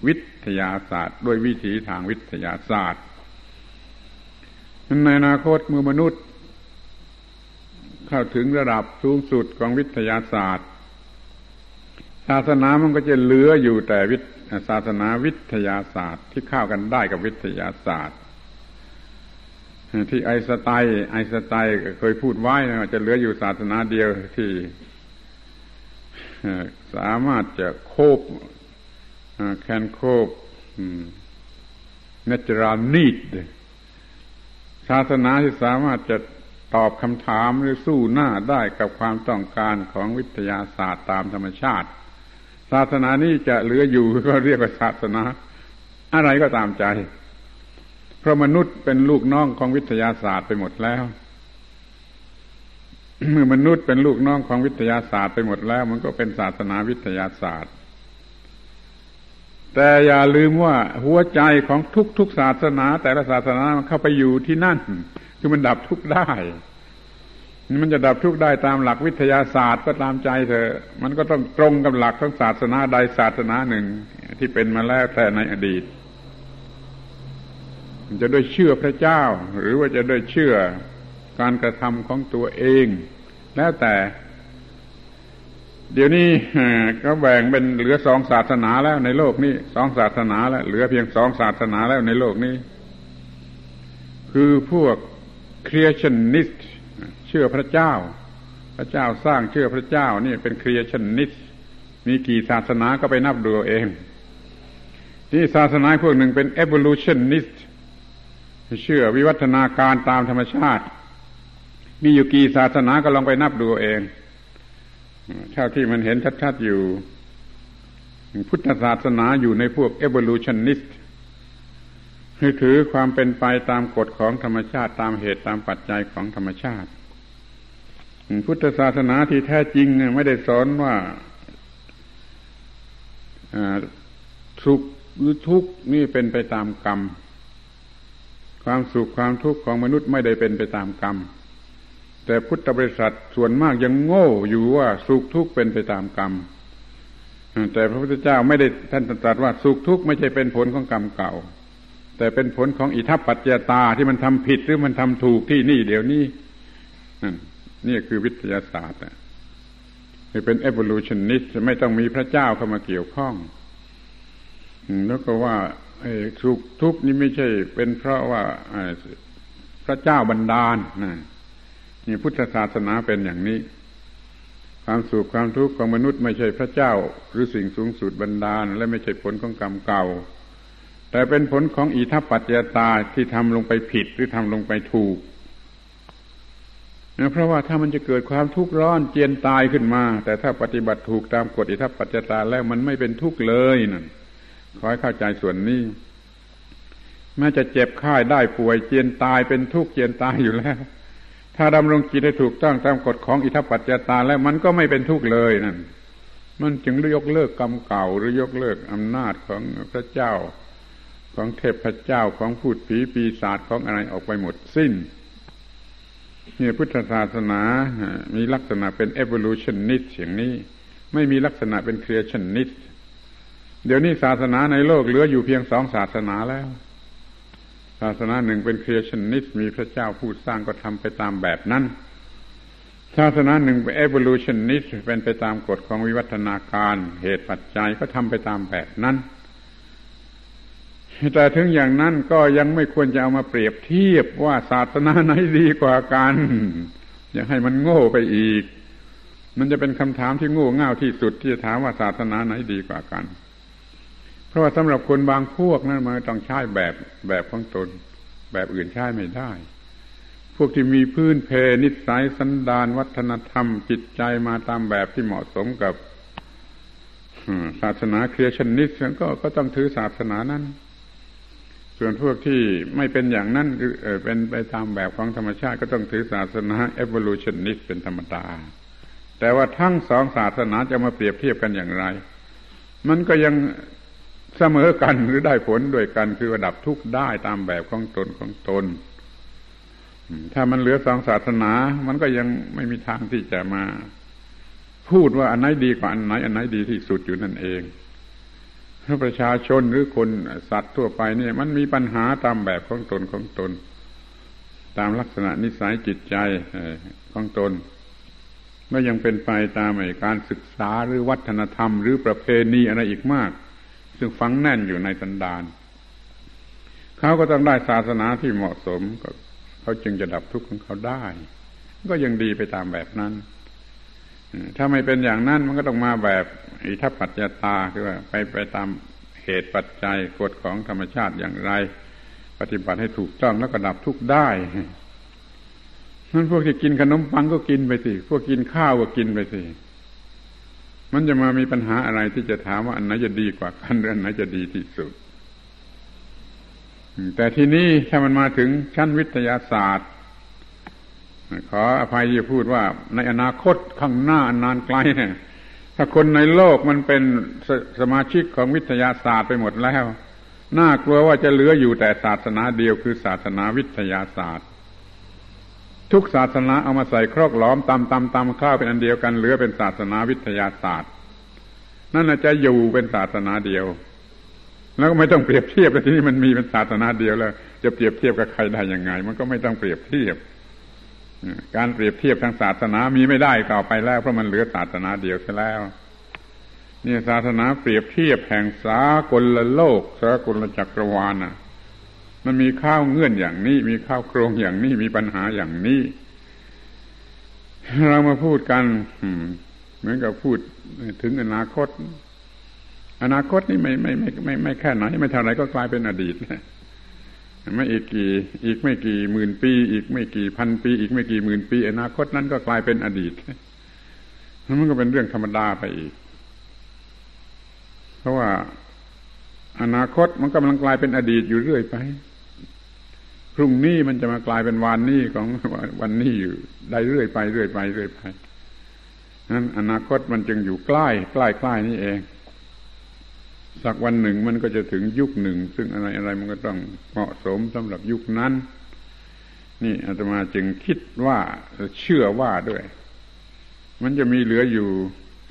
วิทยาศาสตร์ ด้วยวิถีทางวิทยาศาสตร์ในอนาคตมือมนุษย์ เข้าถึงระดับสูงสุดของวิทยาศาสตร์ ศาสนามันก็จะเหลืออยู่แต่วิศาสนาวิทยาศาสตร์ ที่เข้ากันได้กับวิทยาศาสตร์ที่ไอสไตล์ไอสไตล์เคยพูดไว้นะจะเหลืออยู่ศาสนาเดียวที่สามารถจะโคบ แคนโคบ natural need ศาสนาที่สามารถจะตอบคำถามหรือสู้หน้าได้กับความต้องการของวิทยาศาสตร์ตามธรรมชาติ ศาสนานี้จะเหลืออยู่ก็เรียกว่าศาสนา อะไรก็ตามใจ เพราะมนุษย์เป็นลูกน้องของวิทยาศาสตร์ไปหมดแล้ว เมื่อมนุษย์เป็นลูกน้องของวิทยาศาสตร์ไปหมดแล้ว มันก็เป็นศาสนาวิทยาศาสตร์ แต่อย่าลืมว่าหัวใจของทุกๆศาสนา แต่ละศาสนามันเข้าไปอยู่ที่นั่น คือมันดับทุกข์ได้ มันจะดับทุกข์ได้ตามหลักวิทยาศาสตร์ก็ตามใจเธอ มันก็ต้องตรงกับหลักของศาสนาใดศาสนาหนึ่ง ที่เป็นมาแล้วแต่ในอดีตจะด้วยเชื่อพระเจ้า หรือว่าจะด้วยเชื่อการกระทำของตัวเอง แล้วแต่ เดี๋ยวนี้ก็แบ่งเป็นเหลือสองศาสนาแล้วในโลกนี้สองศาสนาแล้ว เหลือเพียงสองศาสนาแล้วในโลกนี้ คือพวก creationist เชื่อพระเจ้า พระเจ้าสร้างเชื่อพระเจ้านี่เป็น creationist มีกี่ศาสนาก็ไปนับดูเองที่ศาสนาพวกหนึ่งเป็น evolutionist เชื่อวิวัฒนาการตามธรรมชาติ มีอยู่กี่ศาสนาก็ลองไปนับดูเอง เท่าที่มันเห็นชัดๆอยู่ พุทธศาสนาอยู่ในพวก evolutionist คือถือความเป็นไปตามกฎของธรรมชาติตามเหตุตามปัจจัยของธรรมชาติ พุทธศาสนาที่แท้จริงไม่ได้สอนว่าสุขหรือทุกข์นี่เป็นไปตามกรรม ความสุขความทุกข์ของมนุษย์ไม่ได้เป็นไปตามกรรม แต่พุทธบริษัทส่วนมากยังโง่อยู่ว่าสุขทุกข์เป็นไปตามกรรม แต่พระพุทธเจ้าไม่ได้ท่านตรัสว่าสุขทุกข์ไม่ใช่เป็นผลของกรรมเก่า แต่เป็นผลของอิทัปปัจจตาที่มันทำผิดหรือมันทำถูกที่นี่เดี๋ยวนี้นี่คือวิทยาศาสตร์อะเป็น evolutionist ไม่ต้องมีพระเจ้าเข้ามาเกี่ยวข้องแล้วก็ว่าทุกทุกข์นี่ไม่ใช่เป็นเพราะว่าพระเจ้าบันดาลนะ นี่พุทธศาสนาเป็นอย่างนี้ ความสุขความทุกข์ของมนุษย์ไม่ใช่พระเจ้า หรือสิ่งสูงสุดบันดาล และไม่ใช่ผลของกรรมเก่า แต่เป็นผลของอิทัปปัจจตาที่ทำลงไปผิดหรือทำลงไปถูกนะเพราะว่าถ้ามันจะเกิดความทุกข์ร้อนเจียนตายขึ้นมา แต่ถ้าปฏิบัติถูกตามกฎอิทัปปัจจตาแล้วมันไม่เป็นทุกข์เลยนั่นขอให้เข้าใจส่วนนี้แม้จะเจ็บไข้ได้ป่วยเจียนตายเป็นทุกข์เจียนตายอยู่แล้ว ถ้าดำรงจิตให้ถูกต้องตามกฎของอิทัปปัจจตาแล้วมันก็ไม่เป็นทุกข์เลยนั่นมันจึงยกเลิกกรรมเก่าหรือยกเลิกอำนาจของพระเจ้า ของเทพเจ้าของพูดผีปีศาจของอะไรออกไปหมดสิ้นเนี่ยพุทธศาสนามีลักษณะเป็น evolutionist อย่างนี้ ไม่มีลักษณะเป็น creationist เดี๋ยวนี้ศาสนาในโลกเหลืออยู่เพียงสองศาสนาแล้ว ศาสนาหนึ่งเป็น creationist มีพระเจ้าผู้สร้างก็ทำไปตามแบบนั้น ศาสนาหนึ่งเป็น evolutionist เป็นไปตามกฎของวิวัฒนาการ เหตุปัจจัยก็ทำไปตามแบบนั้น แต่ถึงอย่างนั้นก็ยังไม่ควรจะเอามาเปรียบเทียบว่าศาสนาไหนดีกว่ากัน อย่าให้มันโง่ไปอีก มันจะเป็นคำถามที่โง่เง่าที่สุดที่จะถามว่าศาสนาไหนดีกว่ากัน เพราะว่าสำหรับคนบางพวกนั้นมันต้องใช้แบบแบบของตน แบบอื่นใช้ไม่ได้ พวกที่มีพื้นเพนิสัยสันดานวัฒนธรรม จิตใจมาตามแบบที่เหมาะสมกับศาสนาเครียชันนิสก็ก็ต้องถือศาสนานั้น ส่วนพวกที่ไม่เป็นอย่างนั้นคือเป็นไปตามแบบของธรรมชาติ ก็ต้องถือศาสนา evolutionist เป็นธรรมดา แต่ว่าทั้งสองศาสนาจะมาเปรียบเทียบกันอย่างไร มันก็ยัง เสมอกันหรือได้ผลด้วยกันคือระดับทุกข์ได้ตามแบบของตนของตน ถ้ามันเหลือสองศาสนา มันก็ยังไม่มีทางที่จะมา พูดว่าอันไหนดีกว่าอันไหน อันไหนดีที่สุดอยู่นั่นเองถ้าประชาชนหรือคนสัตว์ทั่วไปเนี่ย มันมีปัญหาตามแบบของตนของตน ตามลักษณะนิสัยจิตใจของตนไม่ยังเป็นไปตามการศึกษาหรือวัฒนธรรม หรือประเพณีอะไรอีกมาก ซึ่งฝังแน่นอยู่ในสันดานเขาก็ต้องได้ศาสนาที่เหมาะสมเขาจึงจะดับทุกข์ของเขาได้ ก็ยังดีไปตามแบบนั้นถ้าไม่เป็นอย่างนั้นมันก็ต้องมาแบบอิทัปปัจจตาคือว่าไปไปตามเหตุปัจจัยกฎของธรรมชาติอย่างไร ปฏิบัติให้ถูกต้องแล้วก็ดับทุกข์ได้นั้นพวกที่กินขนมปังก็กินไปสิ พวกกินข้าวก็กินไปสิ มันจะมามีปัญหาอะไรที่จะถามว่าอันไหนจะดีกว่ากันหรืออันไหนจะดีที่สุด แต่ทีนี้ถ้ามันมาถึงชั้นวิทยาศาสตร์ ขออภัยที่พูดว่า ในอนาคตข้างหน้านานไกลเนี่ยถ้าคนในโลกมันเป็นสสมาชิกของวิทยาศาสตร์ไปหมดแล้ว น่ากลัวว่าจะเหลืออยู่แต่ศาสนาเดียวคือศาสนาวิทยาศาสตร์ ทุกศาสนาเอามาใส่ครอกหลอมตำตำตำข้าวเป็นอันเดียวกันเหลือเป็นศาสนาวิทยาศาสตร์ นั่นจะอยู่เป็นศาสนาเดียว แล้วก็ไม่ต้องเปรียบเทียบแล้วที่นี้มันมีเป็นศาสนาเดียวแล้ว จะเปรียบเทียบกับใครได้ยังไง มันก็ไม่ต้องเปรียบเทียบการเปรียบเทียบทางศาสนามีไม่ได้ต่อไปแล้วเพราะมันเหลือศาสนาเดียวซะแล้วนี่ศาสนาเปรียบเทียบแห่งสากลโลกสากลจักรวาลน่ะ มันมีข้าวเงื่อนอย่างนี้ มีข้าวโครงอย่างนี้มีปัญหาอย่างนี้ เรามาพูดกันเหมือนกับพูดถึงอนาคต อนาคตนี่ไม่ไม่ไม่ไม่ไม่แค่ไหน ไม่เท่าไรก็กลายเป็นอดีตไม่อีกกี่อีกไม่กี่หมื่นปี อีกไม่กี่พันปี อีกไม่กี่หมื่นปี อนาคตนั้นก็กลายเป็นอดีตมันก็เป็นเรื่องธรรมดาไปอีก เพราะว่าอนาคตมันกำลังกลายเป็นอดีตอยู่เรื่อยไป พรุ่งนี้มันจะมากลายเป็นวันนี้ของวันนี้อยู่ได้เรื่อยไปเรื่อยไปเรื่อยไปนั้นอนาคตมันจึงอยู่ใกล้ ใกล้ใกล้นี่เอง สักวันหนึ่งมันก็จะถึงยุคหนึ่ง ซึ่งอะไรอะไรมันก็ต้องเหมาะสมสำหรับยุคนั้น นี่อาตมาจึงคิดว่าเชื่อว่าด้วย มันจะมีเหลืออยู่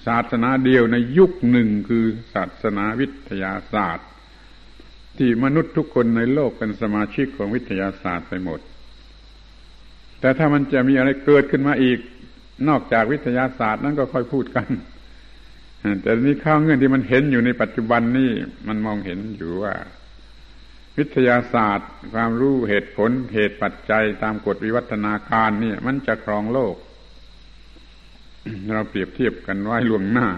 ศาสนาเดียวในยุคหนึ่งคือศาสนาวิทยาศาสตร์ ที่มนุษย์ทุกคนในโลกเป็นสมาชิกของวิทยาศาสตร์ไปหมด แต่ถ้ามันจะมีอะไรเกิดขึ้นมาอีก นอกจากวิทยาศาสตร์นั้นก็ค่อยพูดกัน แต่นี้ข้าวเงื่อนที่มันเห็นอยู่ในปัจจุบันนี่มันมองเห็นอยู่ว่า วิทยาศาสตร์ ความรู้เหตุผลเหตุปัจจัยตามกฎวิวัฒนาการนี่มันจะครองโลก เราเปรียบเทียบกันไว้ล่วงหน้า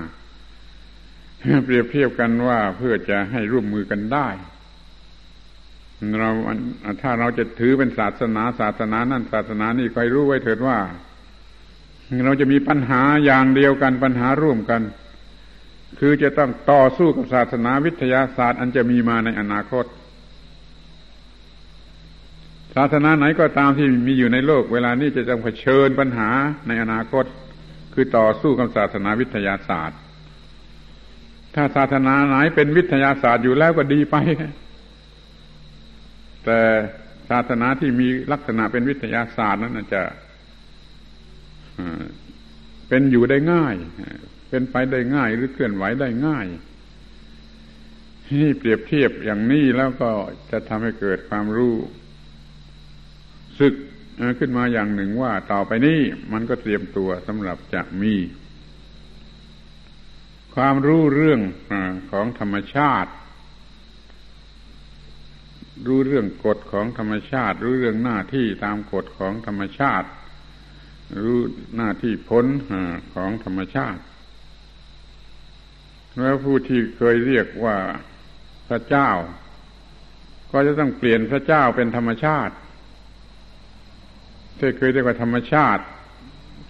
เปรียบเทียบกันว่าเพื่อจะให้ร่วมมือกันได้ เราถ้าเราจะถือเป็นศาสนาศาสนานั่นศาสนานี่คอยรู้ไว้เถิดว่า เราจะมีปัญหาอย่างเดียวกันปัญหาร่วมกัน คือจะต้องต่อสู้กับศาสนาวิทยาศาสตร์ อันจะมีมาในอนาคต ศาสนาไหนก็ตามที่มีอยู่ในโลก เวลานี้จะต้องเผชิญปัญหาในอนาคต คือต่อสู้กับศาสนาวิทยาศาสตร์ ถ้าศาสนาไหนเป็นวิทยาศาสตร์อยู่แล้วก็ดีไป แต่ศาสนาที่มีลักษณะเป็นวิทยาศาสตร์นั้นจะเป็นอยู่ได้ง่าย เป็นไปได้ง่ายหรือเคลื่อนไหวได้ง่าย นี่เปรียบเทียบอย่างนี้แล้วก็จะทำให้เกิดความรู้สึกขึ้นมาอย่างหนึ่งว่าต่อไปนี้มันก็เตรียมตัวสำหรับจะมี ความรู้เรื่องของธรรมชาติ รู้เรื่องกฎของธรรมชาติ รู้เรื่องหน้าที่ตามกฎของธรรมชาติ รู้หน้าที่พ้นของธรรมชาติ แล้วผู้ที่เคยเรียกว่าพระเจ้า ก็จะต้องเปลี่ยนพระเจ้าเป็นธรรมชาติที่เคยเรียกว่าธรรมชาติ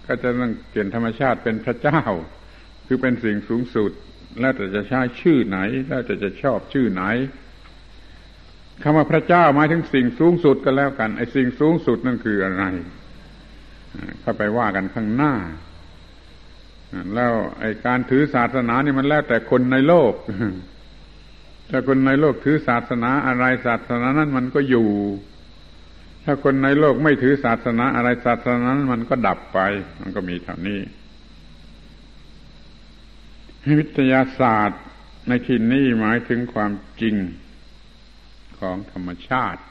ก็จะต้องเปลี่ยนธรรมชาติเป็นพระเจ้า คือเป็นสิ่งสูงสุด แล้วแต่จะใช้ชื่อไหน แล้วแต่จะชอบชื่อไหน คำว่าพระเจ้าหมายถึงสิ่งสูงสุดก็แล้วกันไอ้สิ่งสูงสุดนั่นคืออะไรเข้าไปว่ากันข้างหน้า แล้วไอ้การถือศาสนานี่มันแล้วแต่คนในโลกถ้าคนในโลกถือศาสนาอะไรศาสนานั้นมันก็อยู่ ถ้าคนในโลกไม่ถือศาสนาอะไรศาสนานั้นมันก็ดับไป มันก็มีเท่านี้วิทยาศาสตร์ในที่นี้หมายถึงความจริง ของธรรมชาติ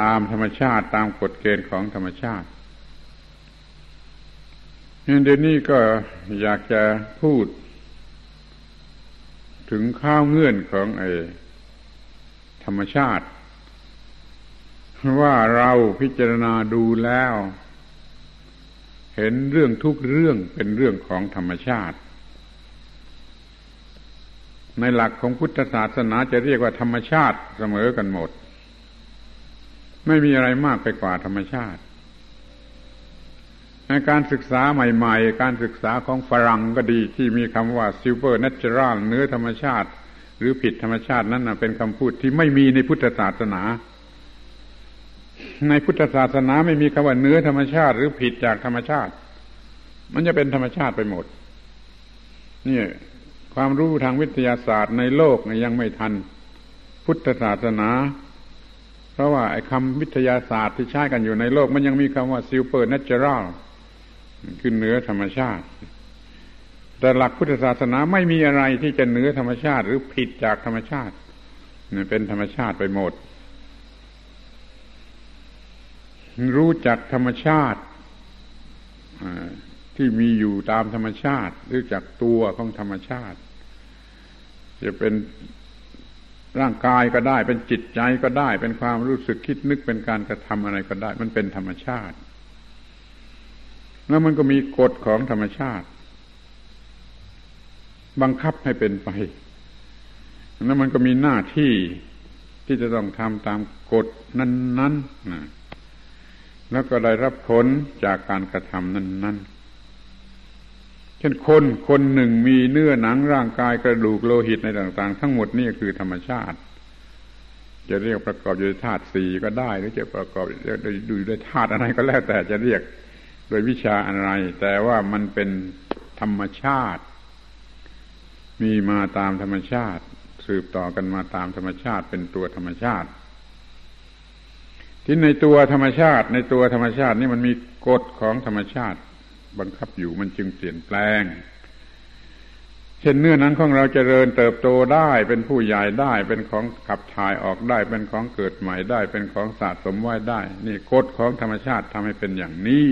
ตามธรรมชาติตามกฎเกณฑ์ของธรรมชาติเดี๋ยวนี้ก็อยากจะพูด ถึงข้าวเงื่อนของไอธรรมชาติ ว่าเราพิจารณาดูแล้ว เห็นเรื่องทุกเรื่องเป็นเรื่องของธรรมชาติ ในหลักของพุทธศาสนาจะเรียกว่าธรรมชาติเสมอกันหมด ไม่มีอะไรมากไปกว่าธรรมชาติในการศึกษาใหม่ๆ การศึกษาของฝรั่งก็ดีที่มีคำว่า super natural เนื้อธรรมชาติ หรือผิดธรรมชาตินั้นเป็นคำพูดที่ไม่มีในพุทธศาสนา ในพุทธศาสนาไม่มีคำว่าเนื้อธรรมชาติ หรือผิดจากธรรมชาติ มันจะเป็นธรรมชาติไปหมดนี่ ความรู้ทางวิทยาศาสตร์ในโลกยังไม่ทัน พุทธศาสนา เพราะว่าไอ้คำวิทยาศาสตร์ที่ใช้กันอยู่ในโลก มันยังมีคำว่าซิลเปอร์เนเจอรัลคือเหนือธรรมชาติ แต่หลักพุทธศาสนาไม่มีอะไรที่จะเหนือธรรมชาติ หรือผิดจากธรรมชาติเป็นธรรมชาติไปหมด รู้จักธรรมชาติ ที่มีอยู่ตามธรรมชาติ หรู้จักตัวของธรรมชาติ จะเป็นร่างกายก็ได้ เป็นจิตใจก็ได้ เป็นความรู้สึกคิดนึกเป็นการกระทำอะไรก็ได้ มันเป็นธรรมชาติ แล้วมันก็มีกฎของธรรมชาติ บังคับให้เป็นไปแล้วมันก็มีหน้าที่ที่จะต้องทำตามกฎนั้นๆนะแล้วก็ได้รับผลจากการกระทำนั้นๆ ช่นคนคนหนึ่งมีเนื้อหนังร่างกายกระดูกโลหิตในต่าง ๆ ทั้งหมดนี่คือธรรมชาติ จะเรียกประกอบอยู่ในธาตุสี่ก็ได้ หรือจะประกอบดูด้วยธาตุอะไรก็แล้วแต่จะเรียกโดยวิชาอะไร แต่ว่ามันเป็นธรรมชาติ มีมาตามธรรมชาติ สืบต่อกันมาตามธรรมชาติเป็นตัวธรรมชาติ ที่ในตัวธรรมชาติ ในตัวธรรมชาตินี่มันมีกฎของธรรมชาติ บังคับอยู่มันจึงเปลี่ยนแปลง เช่นเนื้อนั้นของเราจเจริญเติบโตได้เป็นผู้ใหญ่ได้ เป็นของขับถ่ายออกได้ เป็นของเกิดใหม่ได้ เป็นของสะสมไว้ได้ นี่กฎของธรรมชาติทำให้เป็นอย่างนี้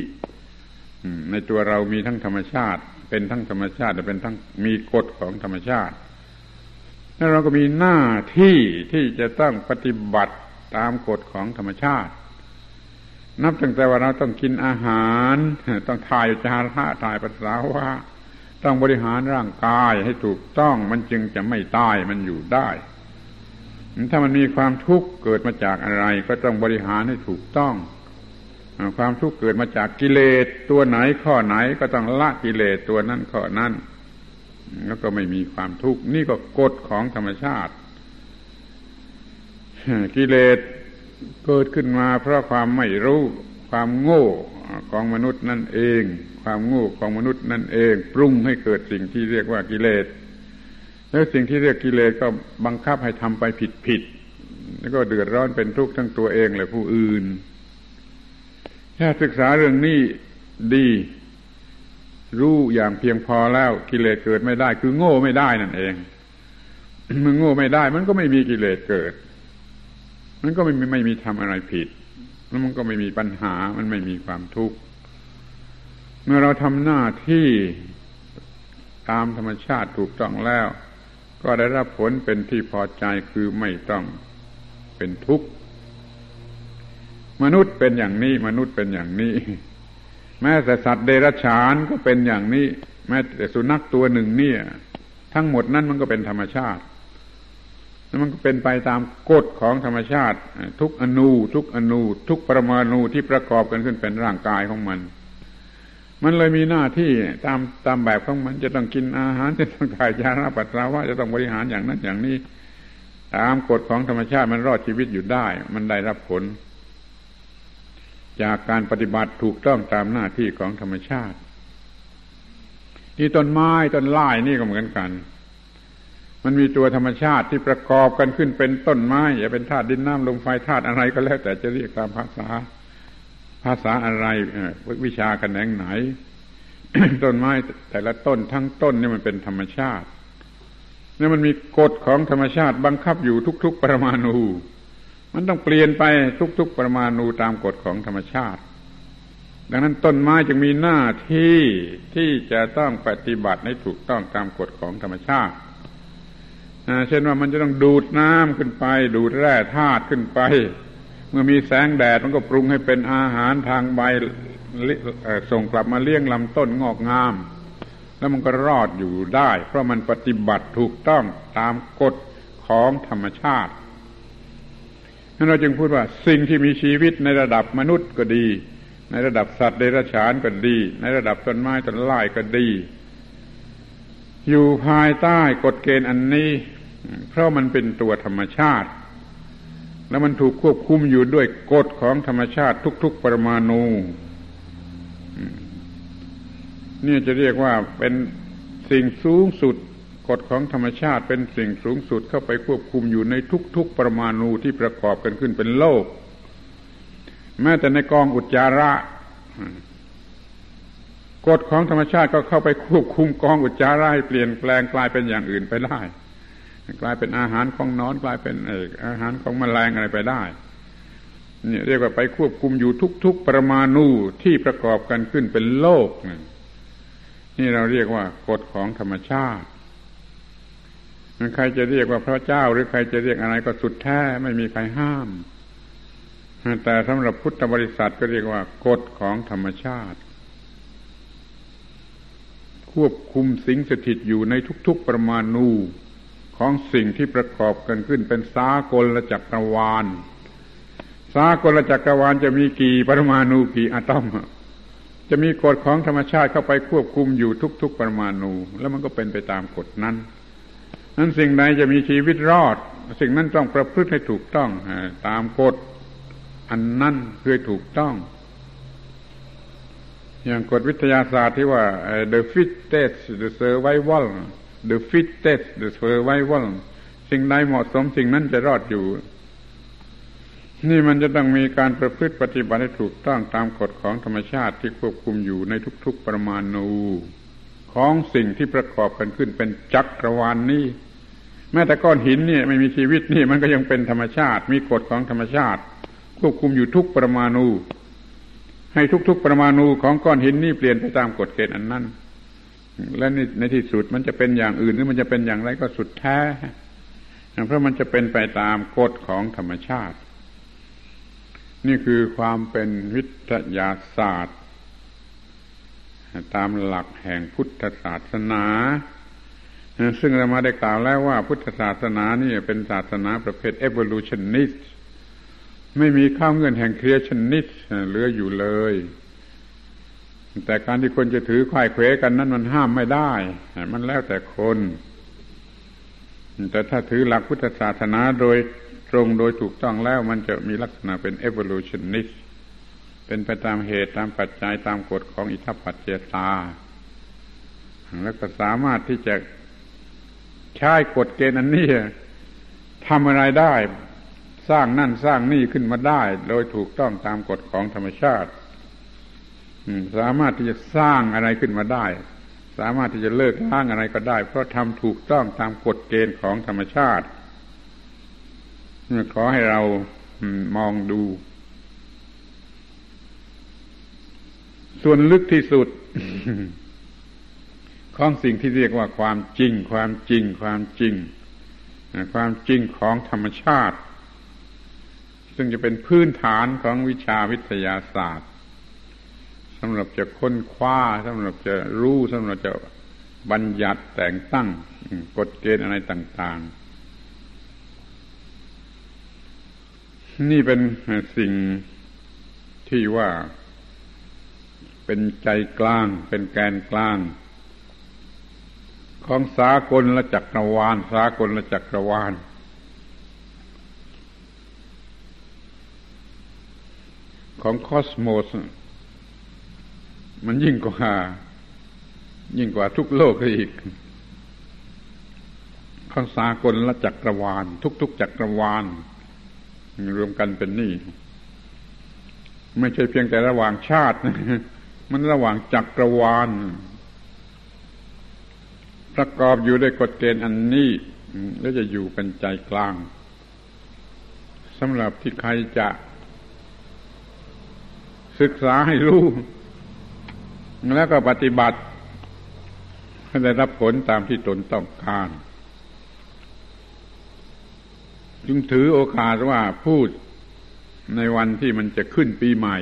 ในตัวเรามีทั้งธรรมชาติ เป็นทั้งธรรมชาติและเป็นทั้งมีกฎของธรรมชาติแล้วเราก็มีหน้าที่ที่จะต้องปฏิบัติตามกฎของธรรมชาติ นับตั้งแต่ว่าเราต้องกินอาหาร ต้องถ่ายจาระถ่ายปัสสาวะต้องบริหารร่างกายให้ถูกต้องมันจึงจะไม่ตายมันอยู่ได้ ถ้ามันมีความทุกข์เกิดมาจากอะไร ก็ต้องบริหารให้ถูกต้อง ความทุกข์เกิดมาจากกิเลสตัวไหนข้อไหนก็ต้องละกิเลสตัวนั้นข้อนั้นแล้วก็ไม่มีความทุกข์นี่ก็กฎของธรรมชาติ กิเลส เกิดขึ้นมาเพราะความไม่รู้ ความโง่ของมนุษย์นั่นเอง ความโง่ของมนุษย์นั่นเอง ปรุงให้เกิดสิ่งที่เรียกว่ากิเลสแล้วสิ่งที่เรียกกิเลสก็บังคับให้ทำไปผิดผิดแล้วก็เดือดร้อนเป็นทุกข์ทั้งตัวเองและผู้อื่น ถ้าศึกษาเรื่องนี้ดี รู้อย่างเพียงพอแล้วกิเลสเกิดไม่ได้ คือโง่ไม่ได้นั่นเองมันโง่ไม่ได้ มันก็ไม่มีกิเลสเกิด มันก็ไม่มีไม่มีทำอะไรผิด แล้วมันก็ไม่มีปัญหา มันไม่มีความทุกข์ เมื่อเราทำหน้าที่ตามธรรมชาติถูกต้องแล้ว ก็ได้รับผลเป็นที่พอใจคือไม่ต้องเป็นทุกข์ มนุษย์เป็นอย่างนี้ มนุษย์เป็นอย่างนี้ แม้แต่สัตว์เดรัจฉานก็เป็นอย่างนี้ แม้แต่สุนัขตัวหนึ่งเนี่ย ทั้งหมดนั้นมันก็เป็นธรรมชาติ แล้วมันก็เป็นไปตามกฎของธรรมชาติ ทุกอนู ทุกอนู ทุกปรมาณูที่ประกอบกันขึ้นเป็นร่างกายของมัน มันเลยมีหน้าที่ตามตามแบบของมันจะต้องกินอาหารจะต้องถ่ายยารับปัสสาวะจะต้องบริหารอย่างนั้นอย่างนี้ ตามกฎของธรรมชาติมันรอดชีวิตอยู่ได้ มันได้รับผล จากการปฏิบัติถูกต้องตามหน้าที่ของธรรมชาติที่ต้นไม้ต้นไม้นี่ก็เหมือนกัน มันมีตัวธรรมชาติที่ประกอบกันขึ้นเป็นต้นไม้อย่าเป็นธาตุดินน้ำลมไฟธาตุอะไรก็แล้ว แต่จะเรียกตามภาษา ภาษาอะไรวิชาแขนงไหน ต้นไม้แต่ละต้นทั้งต้นนี่มันเป็นธรรมชาตินี่มันมีกฎของธรรมชาติบังคับอยู่ทุก ๆ ปรมาณูมันต้องเปลี่ยนไปทุก ๆ ประมาณูตามกฎของธรรมชาติ ดังนั้นต้นไม้จึงมีหน้าที่ที่จะต้องปฏิบัติให้ถูกต้องตามกฎของธรรมชาติ เช่นว่ามันจะต้องดูดน้ำขึ้นไป ดูดแร่ธาตุขึ้นไป เมื่อมีแสงแดดมันก็ปรุงให้เป็นอาหารทางใบส่งกลับมาเลี้ยงลำต้นงอกงาม แล้วมันก็รอดอยู่ได้ เพราะมันปฏิบัติถูกต้องตามกฎของธรรมชาตินั้นเราจึงพูดว่าสิ่งที่มีชีวิตในระดับมนุษย์ก็ดี ในระดับสัตว์เดรัจฉานก็ดี ในระดับต้นไม้ต้นไม้ก็ดี อยู่ภายใต้กฎเกณฑ์อันนี้ เพราะมันเป็นตัวธรรมชาติ แล้วมันถูกควบคุมอยู่ด้วยกฎของธรรมชาติทุก ๆ ปรมาณูนี่จะเรียกว่าเป็นสิ่งสูงสุดกฎของธรรมชาติเป็นสิ่งสูงสุดเข้าไปควบคุมอยู่ในทุก ๆ ปรมาณูที่ประกอบกันขึ้นเป็นโลก แม้แต่ในกองอุจจาระกฎของธรรมชาติก็เข้าไปควบคุมกองอุจจาระให้เปลี่ยนแปลงกลายเป็นอย่างอื่นไปได้ กลายเป็นอาหารของนอนกลายเป็นอาหารของแมลงอะไรไปได้นี่เรียกว่าไปควบคุมอยู่ทุก ๆ ประมาณูที่ประกอบกันขึ้นเป็นโลกนี่เราเรียกว่ากฎของธรรมชาติใครจะเรียกว่าพระเจ้าหรือใครจะเรียกอะไรก็สุดแท้ไม่มีใครห้าม แต่สำหรับพุทธบริษัทก็เรียกว่ากฎของธรรมชาติ ควบคุมสิ่งสถิตอยู่ในทุก ๆ ประมาณู ของสิ่งที่ประกอบกันขึ้นเป็นสากลจักรวาล สากลจักรวาลจะมีกี่ปรมาณูกี่อะตอม จะมีกฎของธรรมชาติเข้าไปควบคุมอยู่ทุก ๆ ปรมาณูแล้วมันก็เป็นไปตามกฎนั้นนั้นสิ่งใดจะมีชีวิตรอด สิ่งนั้นต้องประพฤติให้ถูกต้องตามกฎอันนั้นคือถูกต้อง อย่างกฎวิทยาศาสตร์ที่ว่า the fittest the survival the fittest the survival สิ่งใดเหมาะสมสิ่งนั้นจะรอดอยู่ นี่มันจะต้องมีการประพฤติปฏิบัติให้ถูกต้องตามกฎของธรรมชาติที่ควบคุมอยู่ในทุกๆประมาณนูของสิ่งที่ประกอบกันขึ้นเป็นจักรวาลนนี้ แม้แต่ก้อนหินนี่ไม่มีชีวิตนี่มันก็ยังเป็นธรรมชาติ มีกฎของธรรมชาติ ควบคุมอยู่ทุกประมาณูให้ทุกๆประมาณูของก้อนหินนี่เปลี่ยนไปตามกฎเกณฑ์อันนั้น และในในที่สุดมันจะเป็นอย่างอื่นหรือมันจะเป็นอย่างไรก็สุดแท้ เพราะมันจะเป็นไปตามกฎของธรรมชาติ นี่คือความเป็นวิทยาศาสตร์ ตามหลักแห่งพุทธศาสนา ซึ่งเรามาได้กล่าวแล้วว่าพุทธศาสนานี่เป็นศาสนาประเภท evolutionist ไม่มีข้าวเงื่อนแห่ง creationist เหลืออยู่เลย แต่การที่คนจะถือควายเควกันนั้นมันห้ามไม่ได้ มันแล้วแต่คน แต่ถ้าถือหลักพุทธศาสนาโดยตรงโดยถูกต้องแล้วมันจะมีลักษณะเป็น evolutionist เป็นไปตามเหตุตามปัจจัยตามกฎของอิทธิปัจเจตา แล้วก็สามารถที่จะใช้กฎเกณฑ์อันนี้ทำอะไรได้ สร้างนั่นสร้างนี่ขึ้นมาได้ โดยถูกต้องตามกฎของธรรมชาติ สามารถที่จะสร้างอะไรขึ้นมาได้ สามารถที่จะเลิกล้างอะไรก็ได้ เพราะทำถูกต้องตามกฎเกณฑ์ของธรรมชาติขอให้เรามองดู ส่วนลึกที่สุด ของสิ่งที่เรียกว่าความจริง ความจริง ความจริง ความจริงของธรรมชาติ ซึ่งจะเป็นพื้นฐานของวิชาวิทยาศาสตร์ สำหรับจะค้นคว้าสำหรับจะรู้สำหรับจะบัญญัติแต่งตั้งกฎเกณฑ์อะไรต่าง ๆ นี่เป็นสิ่งที่ว่าเป็นใจกลาง เป็นแกนกลาง ของสากลและจักรวาล สากลและจักรวาล ของคอสโมส มันยิ่งกว่า ยิ่งกว่าทุกโลกอีกของสากลและจักรวาล ทุกๆจักรวาล รวมกันเป็นนี่ ไม่ใช่เพียงแต่ระหว่างชาติ มันระหว่างจักรวาล ประกอบอยู่ด้วยกฎเกณฑ์อันนี้ แล้วจะอยู่เป็นใจกลางสำหรับที่ใครจะ ศึกษาให้รู้ แล้วก็ปฏิบัติให้ได้รับผลตามที่ตนต้องการ จึงถือโอกาสว่าพูดในวันที่มันจะขึ้นปีใหม่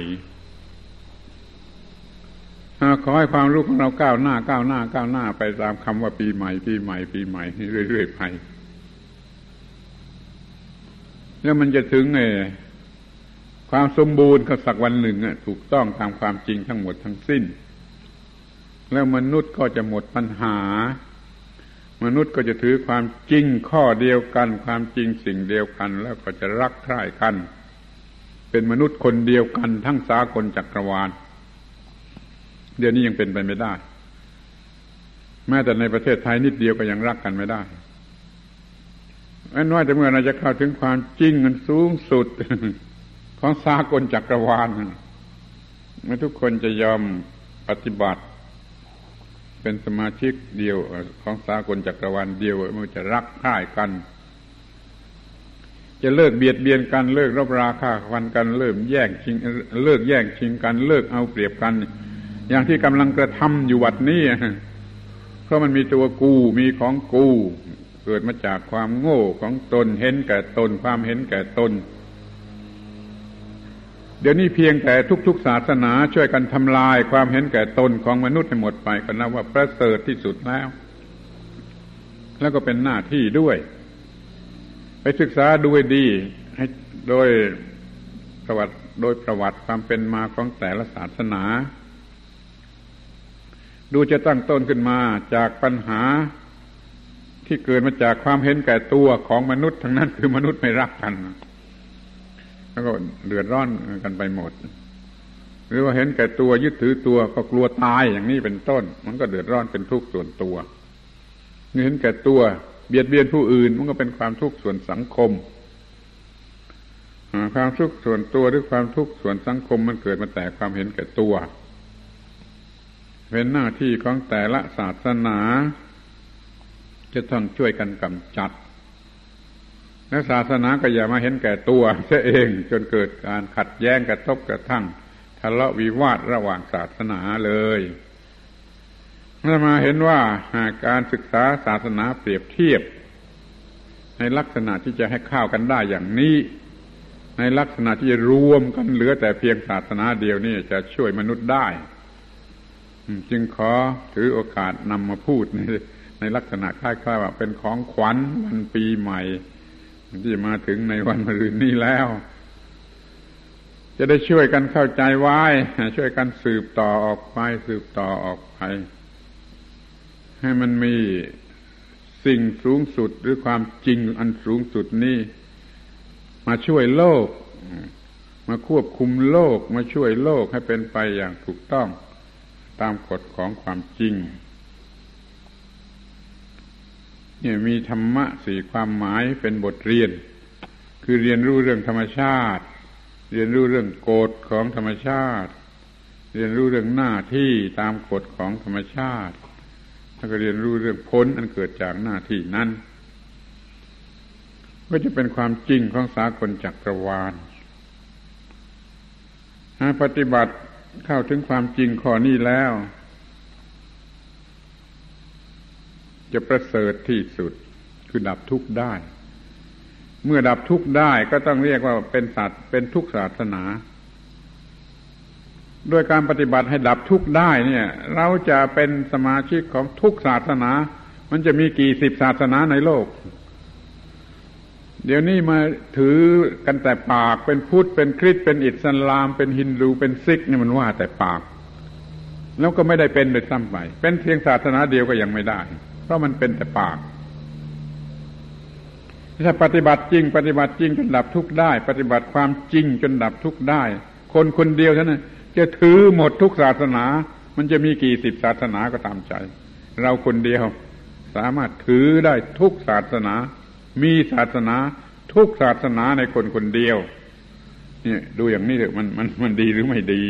ขอให้ความรู้ของเราก้าวหน้าก้าวหน้าก้าวหน้าไปตามคำว่าปีใหม่ ปีใหม่ ปีใหม่เรื่อยๆไปแล้วมันจะถึงไอ้ความสมบูรณ์ก็สักวันหนึ่งถูกต้องตามความจริงทั้งหมดทั้งสิ้น แล้วมนุษย์ก็จะหมดปัญหา มนุษย์ก็จะถือความจริงข้อเดียวกัน ความจริงสิ่งเดียวกัน แล้วก็จะรักใคร่กัน เป็นมนุษย์คนเดียวกันทั้งสากลจักรวาล เดี๋ยวนี้ยังเป็นไปไม่ได้ แม้แต่ในประเทศไทยนิดเดียวก็ยังรักกันไม่ได้อันว่าแต่เมื่อเราจะเข้าถึงความจริงมันสูงสุด ของสากลจักรวาลทุกคนจะยอมปฏิบัติ เป็นสมาชิกเดียวของสากลจักรวาลเดียวมันจะรักใคร่กัน จะเลิกเบียดเบียนกันเลิกรบราฆ่าฟันกันเลิกแย่งชิง เลิกแย่งชิงกัน เลิกเอาเปรียบกัน อย่างที่กำลังกระทำอยู่วัดนี้เพราะมันมีตัวกูมีของกู เกิดมาจากความโง่ของตนเห็นแก่ตนความเห็นแก่ตน เดี๋ยวนี้เพียงแต่ทุกๆศาสนาช่วยกันทำลายความเห็นแก่ตนของมนุษย์ให้หมดไปก็นับว่าประเสริฐที่สุดแล้ว แล้วก็เป็นหน้าที่ด้วย ไปศึกษาดูดีให้โดยประวัติโดยประวัติความเป็นมาของแต่ละศาสนา ดูจะตั้งต้นขึ้นมาจากปัญหาที่เกิดมาจากความเห็นแก่ตัวของมนุษย์ทั้งนั้นคือมนุษย์ไม่รักกัน แล้วก็เดือดร้อนกันไปหมด หรือว่าเห็นแก่ตัวยึดถือตัวก็กลัวตายอย่างนี้เป็นต้น มันก็เดือดร้อนเป็นทุกข์ส่วนตัวเห็นแก่ตัว เบียดเบียนผู้อื่น มันก็เป็นความทุกข์ส่วนสังคมความทุกข์ส่วนตัวหรือความทุกข์ส่วนสังคมมันเกิดมาแต่ความเห็นแก่ตัว เป็นหน้าที่ของแต่ละศาสนา จะต้องช่วยกันกำจัด และศาสนาก็อย่ามาเห็นแก่ตัวเสียเองจนเกิดการขัดแย้งกระทบกระทั่งทะเลาะวิวาทระหว่างศาสนาเลยถ้ามาเห็นว่าการศึกษาศาสนาเปรียบเทียบ ในลักษณะที่จะให้เข้ากันได้อย่างนี้ ในลักษณะที่จะรวมกันเหลือแต่เพียงศาสนาเดียวนี่จะช่วยมนุษย์ได้ จึงขอถือโอกาสนำมาพูดในในลักษณะคล้ายๆว่าเป็นของขวัญวันปีใหม่ ที่มาถึงในวันมะรืนนี้แล้ว จะได้ช่วยกันเข้าใจไว้ ช่วยกันสืบต่อออกไป สืบต่อออกไป ให้มันมีสิ่งสูงสุดหรือความจริงอันสูงสุดนี้มาช่วยโลก มาควบคุมโลก มาช่วยโลกให้เป็นไปอย่างถูกต้อง ตามกฎของความจริง มีธรรมะสี่ความหมายเป็นบทเรียน คือเรียนรู้เรื่องธรรมชาติ เรียนรู้เรื่องกฎของธรรมชาติ เรียนรู้เรื่องหน้าที่ตามกฎของธรรมชาติ แล้วก็เรียนรู้เรื่องผลอันเกิดจากหน้าที่นั้นก็จะเป็นความจริงของสากลจักรวาลถ้าปฏิบัติเข้าถึงความจริงข้อนี้แล้ว จะประเสริฐที่สุด คือดับทุกข์ได้ เมื่อดับทุกข์ได้ก็ต้องเรียกว่าเป็นสัตว์เป็นทุกศาสนาด้วยการปฏิบัติให้ดับทุกข์ได้เนี่ย เราจะเป็นสมาชิกของทุกศาสนา มันจะมีกี่สิบศาสนาในโลก เดี๋ยวนี้มาถือกันแต่ปากเป็นพุทธเป็นคริสต์เป็นอิสลาม เป็นฮินดูเป็นซิกนี่มันว่าแต่ปาก แล้วก็ไม่ได้เป็นโดยซ้ำไปเป็นเพียงศาสนาเดียวก็ยังไม่ได้ เพราะมันเป็นแต่ปากถ้าปฏิบัติจริง ปฏิบัติจริงจนดับทุกข์ได้ ปฏิบัติความจริงจนดับทุกข์ได้ คนคนเดียวเท่านั้นจะถือหมดทุกศาสนา มันจะมีกี่สิบศาสนาก็ตามใจ เราคนเดียวสามารถถือได้ทุกศาสนา มีศาสนา ทุกศาสนาในคนคนเดียว เนี่ย ดูอย่างนี้เถอะมันมันมันดีหรือไม่ดี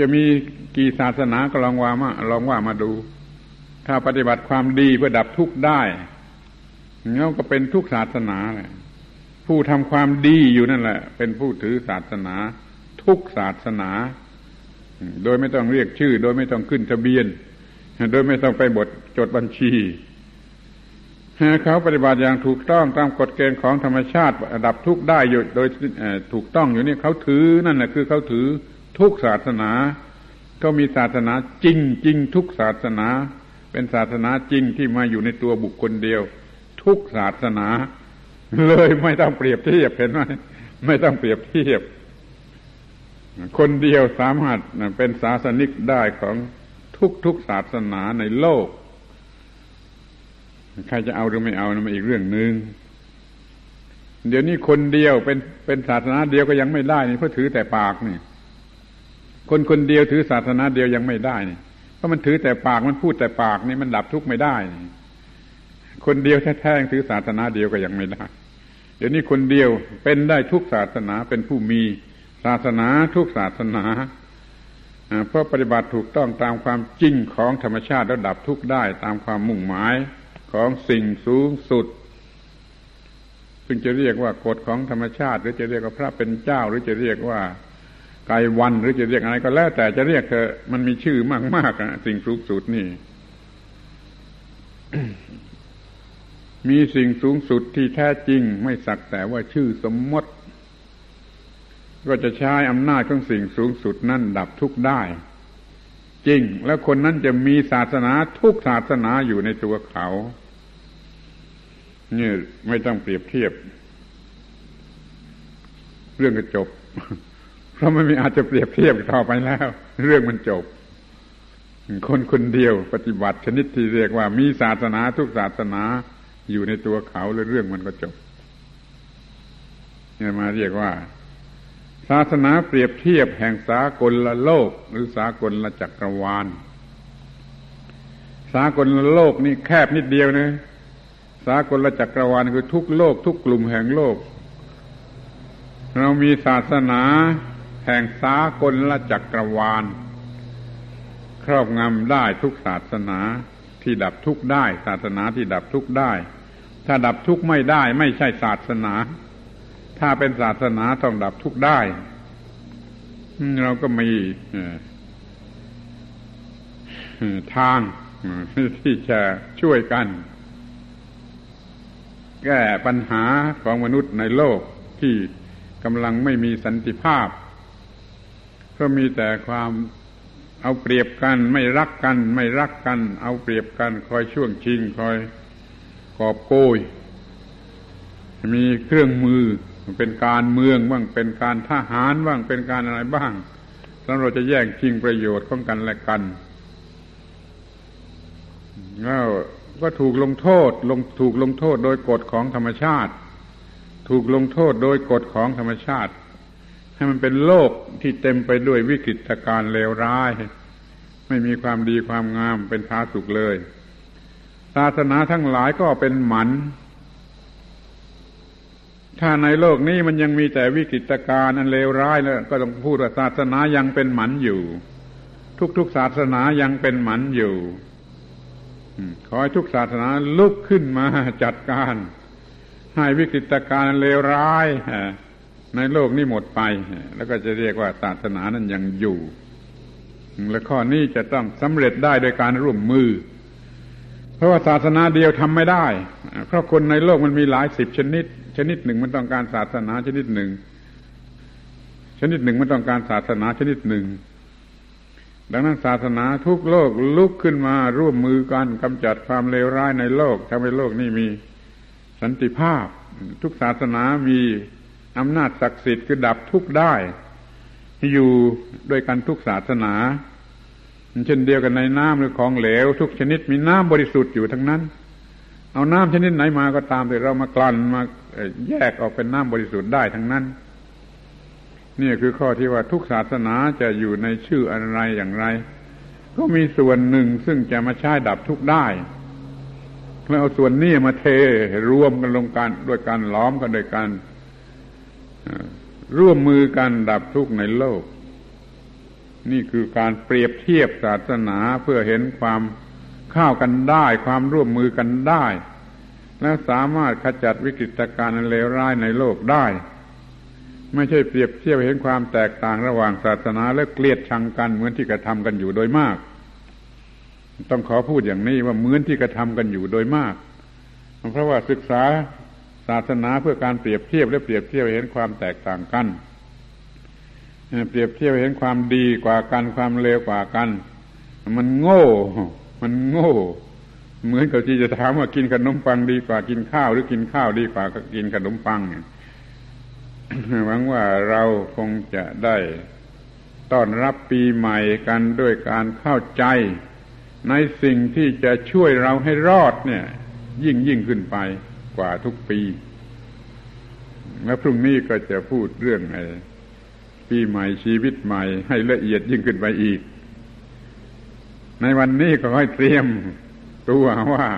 จะมีกี่ศาสนาก็ลองว่ามาลองว่ามาดู ถ้าปฏิบัติความดีเพื่อดับทุกข์ได้งั้นก็เป็นทุกศาสนาแหละผู้ทำความดีอยู่นั่นแหละ เป็นผู้ถือศาสนา ทุกศาสนา โดยไม่ต้องเรียกชื่อ โดยไม่ต้องขึ้นทะเบียน โดยไม่ต้องไปบทจดบัญชีเขาปฏิบัติอย่างถูกต้องตามกฎเกณฑ์ของธรรมชาติดับทุกข์ได้อยู่โดยถูกต้องอยู่นี่เขาถือนั่นแหละคือเขาถือ ทุกศาสนา ก็มีศาสนาจริงจริงทุกศาสนา เป็นศาสนาจริงที่มาอยู่ในตัวบุคคลเดียว ทุกศาสนา เลยไม่ต้องเปรียบเทียบเห็นไหมไม่ต้องเปรียบเทียบ คนเดียวสามารถเป็นศาสนิกได้ของทุกทุกศาสนาในโลก ใครจะเอาหรือไม่เอานั่นอีกเรื่องหนึ่งเดี๋ยวนี้คนเดียวเป็นเป็นศาสนาเดียวก็ยังไม่ได้นี่เพราะถือแต่ปากนี่ คนคนเดียวถือศาสนาเดียวยังไม่ได้นี่เพราะมันถือแต่ปากมันพูดแต่ปากนี่มันดับทุกข์ไม่ได้คนเดียวแท้ๆถือศาสนาเดียวก็ยังไม่ได้ เดี๋ยวนี้คนเดียวเป็นได้ทุกศาสนาเป็นผู้มีศาสนาทุกศาสนาเพราะปฏิบัติถูกต้องตามความจริงของธรรมชาติแล้วดับทุกข์ได้ตามความมุ่งหมายของสิ่งสูงสุด ซึ่งจะเรียกว่ากฎของธรรมชาติ หรือจะเรียกว่าพระเป็นเจ้า หรือจะเรียกว่า ไกวันหรือจะเรียกอะไรก็แล้ว แต่จะเรียกเธอมันมีชื่อมากๆอะสิ่งสูงสุดนี่ มีสิ่งสูงสุดที่แท้จริง ไม่สักแต่ว่าชื่อสมมติ ก็จะใช้อำนาจของสิ่งสูงสุดนั่นดับทุกข์ได้ จริง แล้วคนนั้นจะมีศาสนาทุกศาสนาอยู่ในตัวเขาเนี่ยไม่ต้องเปรียบเทียบ เรื่องก็จบ เพราะไม่มีอาจจะเปรียบเทียบต่อไปแล้ว เรื่องมันจบ คนคนเดียวปฏิบัติชนิดที่เรียกว่ามีศาสนาทุกศาสนาอยู่ในตัวเขาแล้วเรื่องมันก็จบเนี่ยมาเรียกว่า ศาสนาเปรียบเทียบแห่งสากลละโลก หรือสากลละจักรวาล สากลละโลกนี่แคบนิดเดียวนะสากลละจักรวาลคือทุกโลก ทุกกลุ่มแห่งโลก เรามีศาสนา แห่งสากลละจักรวาล ครอบงำได้ทุกศาสนาที่ดับทุกได้ ศาสนาที่ดับทุกได้ ถ้าดับทุกไม่ได้ไม่ใช่ศาสนา ถ้าเป็นศาสนาต้องดับทุกได้ เราก็มีทางที่จะช่วยกัน แก้ปัญหาของมนุษย์ในโลกที่กำลังไม่มีสันติภาพ ก็มีแต่ความเอาเปรียบกัน ไม่รักกัน ไม่รักกัน เอาเปรียบกัน คอยช่วงชิง คอยกอบโกย มีเครื่องมือเป็นการเมืองบ้างเป็นการทหารบ้างเป็นการอะไรบ้างแล้วเราจะแย่งชิงประโยชน์ของกันและกันแล้วก็ถูกลงโทษลงถูกลงโทษโดยกฎของธรรมชาติ ถูกลงโทษโดยกฎของธรรมชาติ ให้มันเป็นโลกที่เต็มไปด้วยวิกฤตการณ์เลวร้าย ไม่มีความดีความงามเป็นพาสุขเลย ศาสนาทั้งหลายก็เป็นหมัน ถ้าในโลกนี้มันยังมีแต่วิกฤตการณ์อันเลวร้ายแล้วก็ต้องพูดว่าศาสนายังเป็นหมันอยู่ ทุกๆศาสนายังเป็นหมันอยู่ขอให้ทุกศาสนาลุกขึ้นมาจัดการ ให้วิกฤตการณ์เลวร้าย ในโลกนี้หมดไป แล้วก็จะเรียกว่าศาสนานั้นยังอยู่ และข้อนี้จะต้องสำเร็จได้โดยการร่วมมือ เพราะว่าศาสนาเดียวทำไม่ได้ เพราะคนในโลกมันมีหลายสิบชนิด ชนิดหนึ่งมันต้องการศาสนาชนิดหนึ่ง ชนิดหนึ่งมันต้องการศาสนาชนิดหนึ่ง ดังนั้นศาสนาทุกโลกลุกขึ้นมาร่วมมือกันกำจัดความเลวร้ายในโลกทำให้โลกนี้มีสันติภาพ ทุกศาสนามี อำนาจศักดิ์สิทธิ์คือดับทุกข์ได้ อยู่ด้วยกันทุกศาสนาเช่นเดียวกันในน้ำหรือของเหลว ทุกชนิดมีน้ำบริสุทธิ์อยู่ทั้งนั้น เอาน้ำชนิดไหนมาก็ตามแต่เรามากลั่นมาแยกออกเป็นน้ำบริสุทธิ์ได้ทั้งนั้น นี่คือข้อที่ว่าทุกศาสนาจะอยู่ในชื่ออะไรอย่างไร ก็มีส่วนหนึ่งซึ่งจะมาใช้ดับทุกได้แล้วเอาส่วนนี้มาเทรวมกันลงกันด้วยการล้อมกันโดยการ ร่วมมือกันดับทุกข์ในโลก นี่คือการเปรียบเทียบศาสนาเพื่อเห็นความเข้ากันได้ ความร่วมมือกันได้ และสามารถขจัดวิกฤตการณ์เลวร้ายในโลกได้ ไม่ใช่เปรียบเทียบเห็นความแตกต่างระหว่างศาสนาและเกลียดชังกันเหมือนที่กระทำกันอยู่โดยมาก ต้องขอพูดอย่างนี้ว่าเหมือนที่กระทำกันอยู่โดยมาก เพราะว่าศึกษา ศาสนาเพื่อการเปรียบเทียบและเปรียบเทียบเห็นความแตกต่างกัน เปรียบเทียบเห็นความดีกว่ากันความเลวกว่ากัน มันโง่ มันโง่ เหมือนกับที่จะถามว่ากินขนมปังดีกว่ากินข้าว หรือกินข้าวดีกว่ากินขนมปังหวังว่าเราคงจะได้ต้อนรับปีใหม่กันด้วยการเข้าใจ ในสิ่งที่จะช่วยเราให้รอดเนี่ย ยิ่งยิ่งขึ้นไป กว่าทุกปี แล้วพรุ่งนี้ก็จะพูดเรื่องไอ้ปีใหม่ชีวิตใหม่ ให้ละเอียดยิ่งขึ้นไปอีก ในวันนี้ก็ให้เตรียมตัวว่า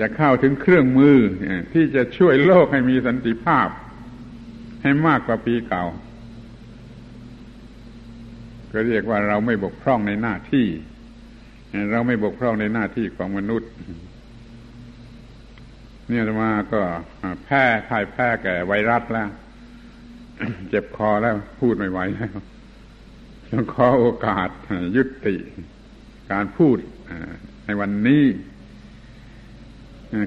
จะเข้าถึงเครื่องมือที่จะช่วยโลกให้มีสันติภาพ ให้มากกว่าปีเก่า ก็เรียกว่าเราไม่บกพร่องในหน้าที่ เราไม่บกพร่องในหน้าที่ของมนุษย์ เนี่ยมาก็แพ้พ่ายแพ้แก่ไวรัสแล้ว เจ็บคอแล้วพูดไม่ไหวแล้วต้องขอโอกาสยุติ การพูดในวันนี้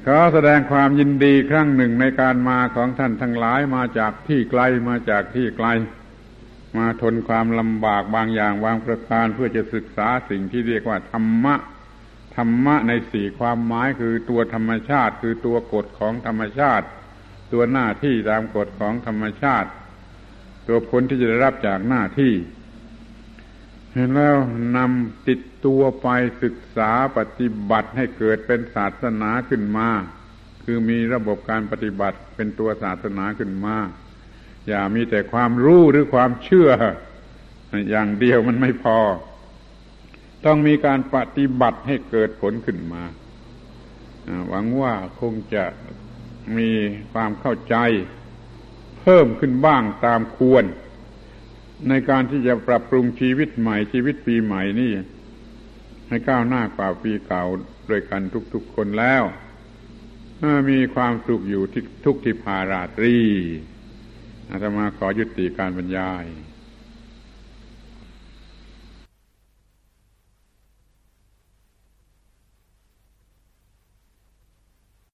ขอแสดงความยินดีครั้งหนึ่งในการมาของท่านทั้งหลายมาจากที่ไกลมาจากที่ไกล มาทนความลำบากบางอย่างบางประการเพื่อจะศึกษาสิ่งที่เรียกว่าธรรมะ ธรรมะในสี่ความหมายคือตัวธรรมชาติ คือตัวกฎของธรรมชาติ ตัวหน้าที่ตามกฎของธรรมชาติ ตัวผลที่จะได้รับจากหน้าที่เห็นแล้วนำติดตัวไปศึกษาปฏิบัติให้เกิดเป็นศาสนาขึ้นมา คือมีระบบการปฏิบัติเป็นตัวศาสนาขึ้นมา อย่ามีแต่ความรู้หรือความเชื่อ อย่างเดียวมันไม่พอ ต้องมีการปฏิบัติให้เกิดผลขึ้นมา หวังว่าคงจะมีความเข้าใจเพิ่มขึ้นบ้างตามควร ในการที่จะปรับปรุงชีวิตใหม่ชีวิตปีใหม่นี่ ให้ก้าวหน้ากว่าปีเก่าโดยกันทุกๆคนแล้วมีความสุขอยู่ทุกที่พาราตรีอาตมาขอยุติการบรรยาย